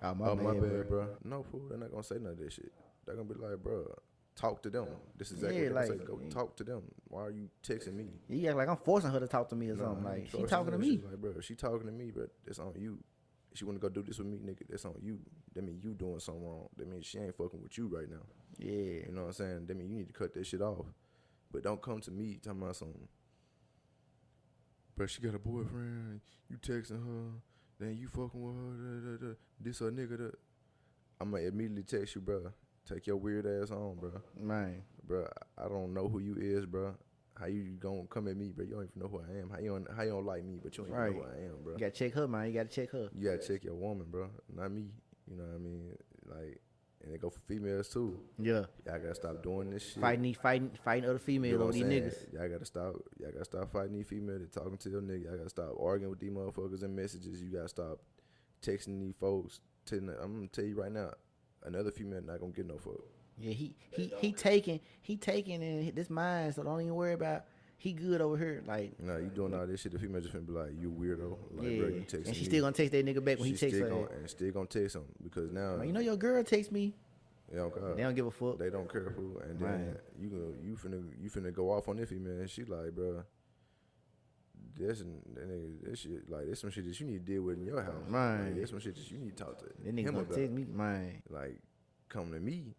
oh my, "Oh my bad, bad, bro. bro." No fool, they're not gonna say none of that shit. They're gonna be like, "Bro, talk to them." This is exactly Yeah, what like- say. Go talk to them. Why are you texting me? Yeah, like I'm forcing her to talk to me or No, something. Like she talking to me. She's Like, bro, she talking to me, but that's on you. She wanna go do this with me, nigga, that's on you. That mean you doing something wrong. That means she ain't fucking with you right now. Yeah. You know what I'm saying? That mean you need to cut that shit off. But don't come to me talking about something. But she got a boyfriend. You texting her. Then you fucking with her. Da, da, da. This her nigga. I'm gonna immediately text you, bro. Take your weird ass on, bro. Man. Bro, I don't know who you is, bro. How you gonna come at me, bro? You don't even know who I am. How you don't, how you don't like me, but you don't even know who I am, bro. You gotta check her, man. You gotta check her. You gotta check your woman, bro. Not me. You know what I mean? Like, and it go for females too. Yeah. Y'all gotta stop doing this shit. Fighting these fighting fighting other females You know over these saying? niggas. Y'all gotta stop. Y'all gotta stop fighting these females. They talking to your nigga. Y'all gotta stop arguing with these motherfuckers and messages. You gotta stop texting these folks. Telling, I'm gonna tell you right now, another female not gonna get no fuck. Yeah, he he he taking he taking in this mine, so don't even worry about he good over here. Like You know, you doing all this shit. The female just finna be like, you weirdo. Like, yeah, bro, you texting and she me. still gonna text that nigga back when she he texts still her. gonna, and still gonna text him because now Like, you know your girl texts me. they don't, care. They don't give a fuck. They don't care who, and then Right. you go, you finna you finna go off on this female, and she like, bro, this and that nigga, this shit like this some shit that you need to deal with in your house. Right. Like, this some shit that you need to talk to That nigga him gonna about. text me, man. Like, come to me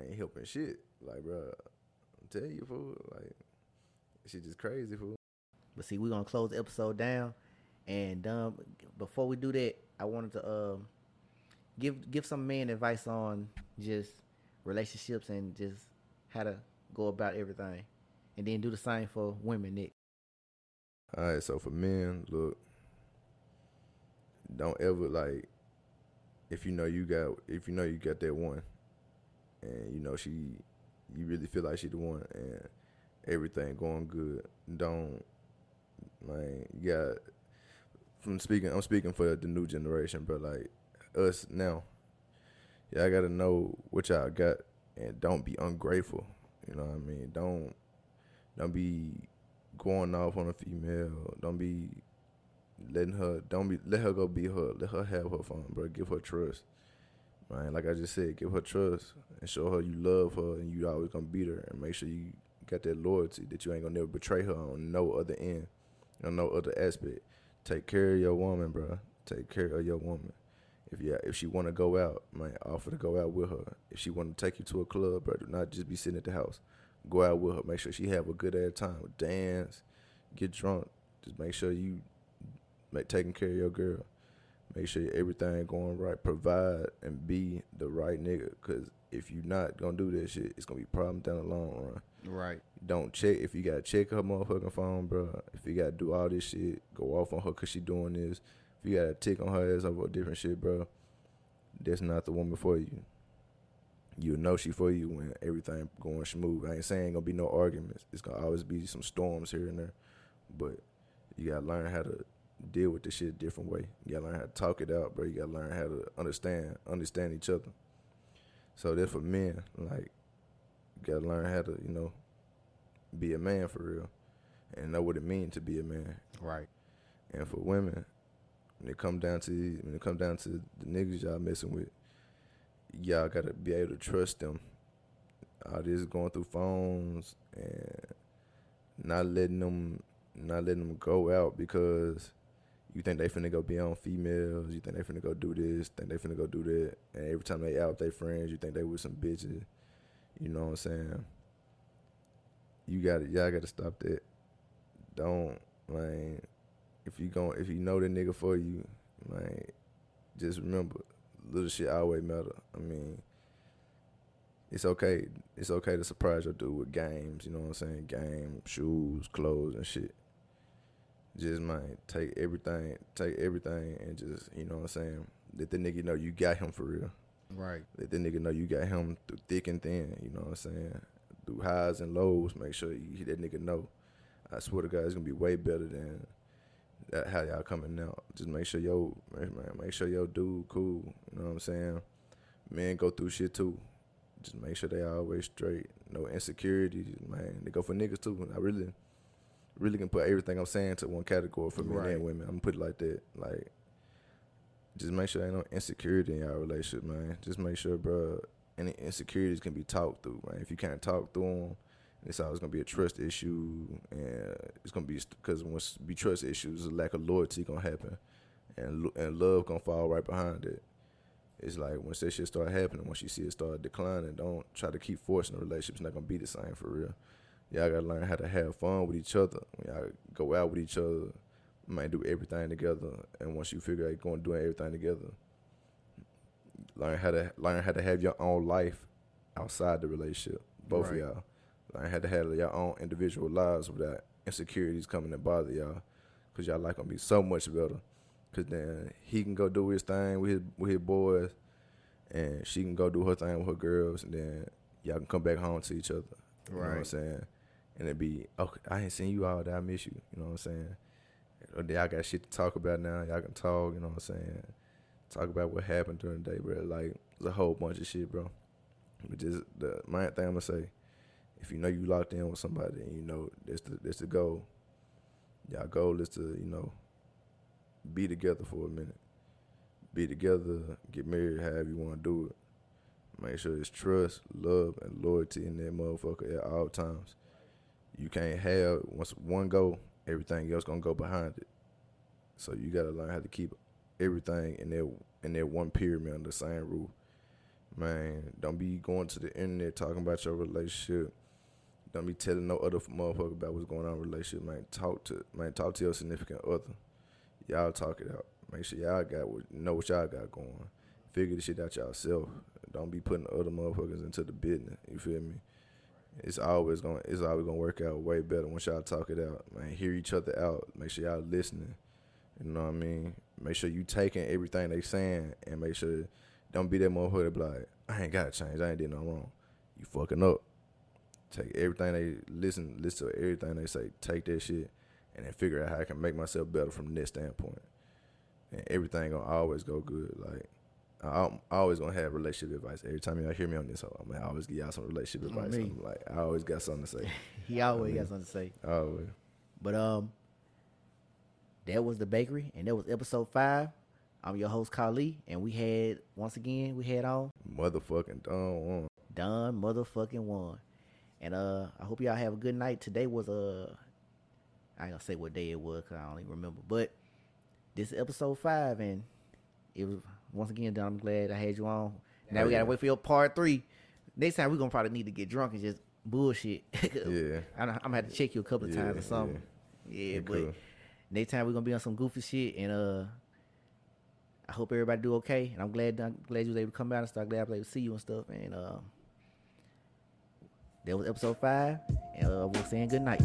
ain't helping shit. Like, bro, I'm telling you, fool. Like, shit just crazy, fool. But see, we're gonna close the episode down, and um, before we do that, I wanted to um give give some man advice on just relationships and just how to go about everything, and then do the same for women, Nick. All right, so for men, look, don't ever like if you know you got if you know you got that one, and you know she, you really feel like she the one, and everything going good. Don't like you got from speaking. I'm speaking for the new generation, but like us now, y'all got to know what y'all got, and don't be ungrateful. You know what I mean? Don't don't be going off on a female. Don't be letting her. Don't be let her go be her. Let her have her fun, bro. Give her trust, man. Like I just said, give her trust and show her you love her and you always gonna beat her and make sure you got that loyalty that you ain't gonna never betray her on no other end, on no other aspect. Take care of your woman, bro. Take care of your woman. If yeah, if she want to go out, man, offer to go out with her. If she want to take you to a club, bro, do not just be sitting at the house. Go out with her. Make sure she have a good ass time. Dance, get drunk. Just make sure you make taking care of your girl. Make sure everything going right. Provide and be the right nigga. Cause if you not gonna do that shit, it's gonna be problem down the long run. Right. Don't check if you gotta check her motherfucking phone, bro. If you gotta do all this shit, go off on her cause she doing this. If you gotta tick on her ass over different shit, bro, that's not the woman for you. You know she for you when everything going smooth. I ain't saying gonna be no arguments. It's gonna always be some storms here and there, but you gotta learn how to deal with this shit a different way. You gotta learn how to talk it out, bro. You gotta learn how to understand understand each other. So that's for men. Like, you gotta learn how to, you know, be a man for real, and know what it means to be a man. Right. And for women, when it come down to when it come down to the niggas y'all messing with, y'all gotta be able to trust them. All this going through phones and not letting them not letting them go out because you think they finna go be on females, you think they finna go do this, think they finna go do that, and every time they out with their friends, you think they with some bitches. You know what I'm saying? You got to y'all got to stop that. Don't man. If you gon' if you know the nigga for you, man, just remember, little shit always matter. I mean, it's okay. It's okay to surprise your dude with games. You know what I'm saying? Game, shoes, clothes, and shit. Just man, take everything, take everything, and just you know what I'm saying. Let the nigga know you got him for real. Right. Let the nigga know you got him through thick and thin. You know what I'm saying? Through highs and lows. Make sure you that nigga know. I swear to God, it's gonna be way better than that how y'all coming out. Just make sure yo man, make sure yo dude cool. You know what I'm saying? Men go through shit too. Just make sure they always straight. No insecurities, man. They go for niggas too. I really, really can put everything I'm saying to one category for men Right. and women. I'm gonna put it like that. Like, just make sure ain't no insecurity in y'all relationship, man. Just make sure, bro, any insecurities can be talked through, man. If you can't talk through them, it's always gonna be a trust issue, and it's gonna be because once it be trust issues, a lack of loyalty gonna happen, and and love gonna fall right behind it. It's like once that shit start happening, once you see it start declining, don't try to keep forcing the relationship. It's not gonna be the same for real. Y'all gotta learn how to have fun with each other. When y'all go out with each other, might do everything together. And once you figure out going doing everything together, learn how to learn how to have your own life outside the relationship. Both Right. of y'all learn had to have your own individual lives without insecurities coming to bother y'all. Cause y'all like gonna be so much better. Cause then he can go do his thing with his with his boys, and she can go do her thing with her girls, and then y'all can come back home to each other. You know what I'm saying? And it'd be okay. I ain't seen you all day. I miss you. You know what I'm saying? Or y'all got shit to talk about now. Y'all can talk. You know what I'm saying? Talk about what happened during the day, bro. Like there's a whole bunch of shit, bro. But just the main thing I'm gonna say, if you know you locked in with somebody and you know that's the the goal. Y'all goal is to you know be together for a minute, be together, get married, however you want to do it. Make sure it's trust, love, and loyalty in that motherfucker at all times. You can't have once one go, everything else gonna go behind it. So you gotta learn how to keep everything in that in that one pyramid under the same roof. Man, don't be going to the internet talking about your relationship. Don't be telling no other motherfucker about what's going on in relationship. Man, talk to man, talk to your significant other. Y'all talk it out. Make sure y'all got what know what y'all got going. Figure the shit out yourself. Don't be putting other motherfuckers into the business. You feel me? It's always gonna it's always gonna work out way better once y'all talk it out. Man, hear each other out. Make sure y'all listening. You know what I mean? Make sure you taking everything they saying and make sure don't be that motherfucker that be like, I ain't gotta change, I ain't did no wrong. You fucking up. Take everything they listen, listen to everything they say, take that shit and then figure out how I can make myself better from this standpoint. And everything gonna always go good. Like I- I'm always gonna have relationship advice. Every time y'all hear me on this, I'm gonna always give y'all some relationship advice. I'm like I always got something to say. He always I mean- got something to say. Always. But um, that was the bakery, and that was episode five. I'm your host Kali, and we had once again we had on Motherfucking Dunn Juan. Dunn motherfucking Juan. And uh, I hope y'all have a good night. Today was uh, I ain't gonna say what day it was because I don't even remember. But this is episode five, and it was once again. Dunn, I'm glad I had you on. Now Oh, we gotta wait for your part three. Next time we're gonna probably need to get drunk and just bullshit. Yeah. I'm, I'm gonna have to check you a couple of Yeah, times or something. Yeah, Yeah, but cool. next time we're gonna be on some goofy shit, and uh, I hope everybody do okay. And I'm glad I'm glad you was able to come out and start. Glad I was able to see you and stuff. And uh, that was episode five, and uh, we're saying good night.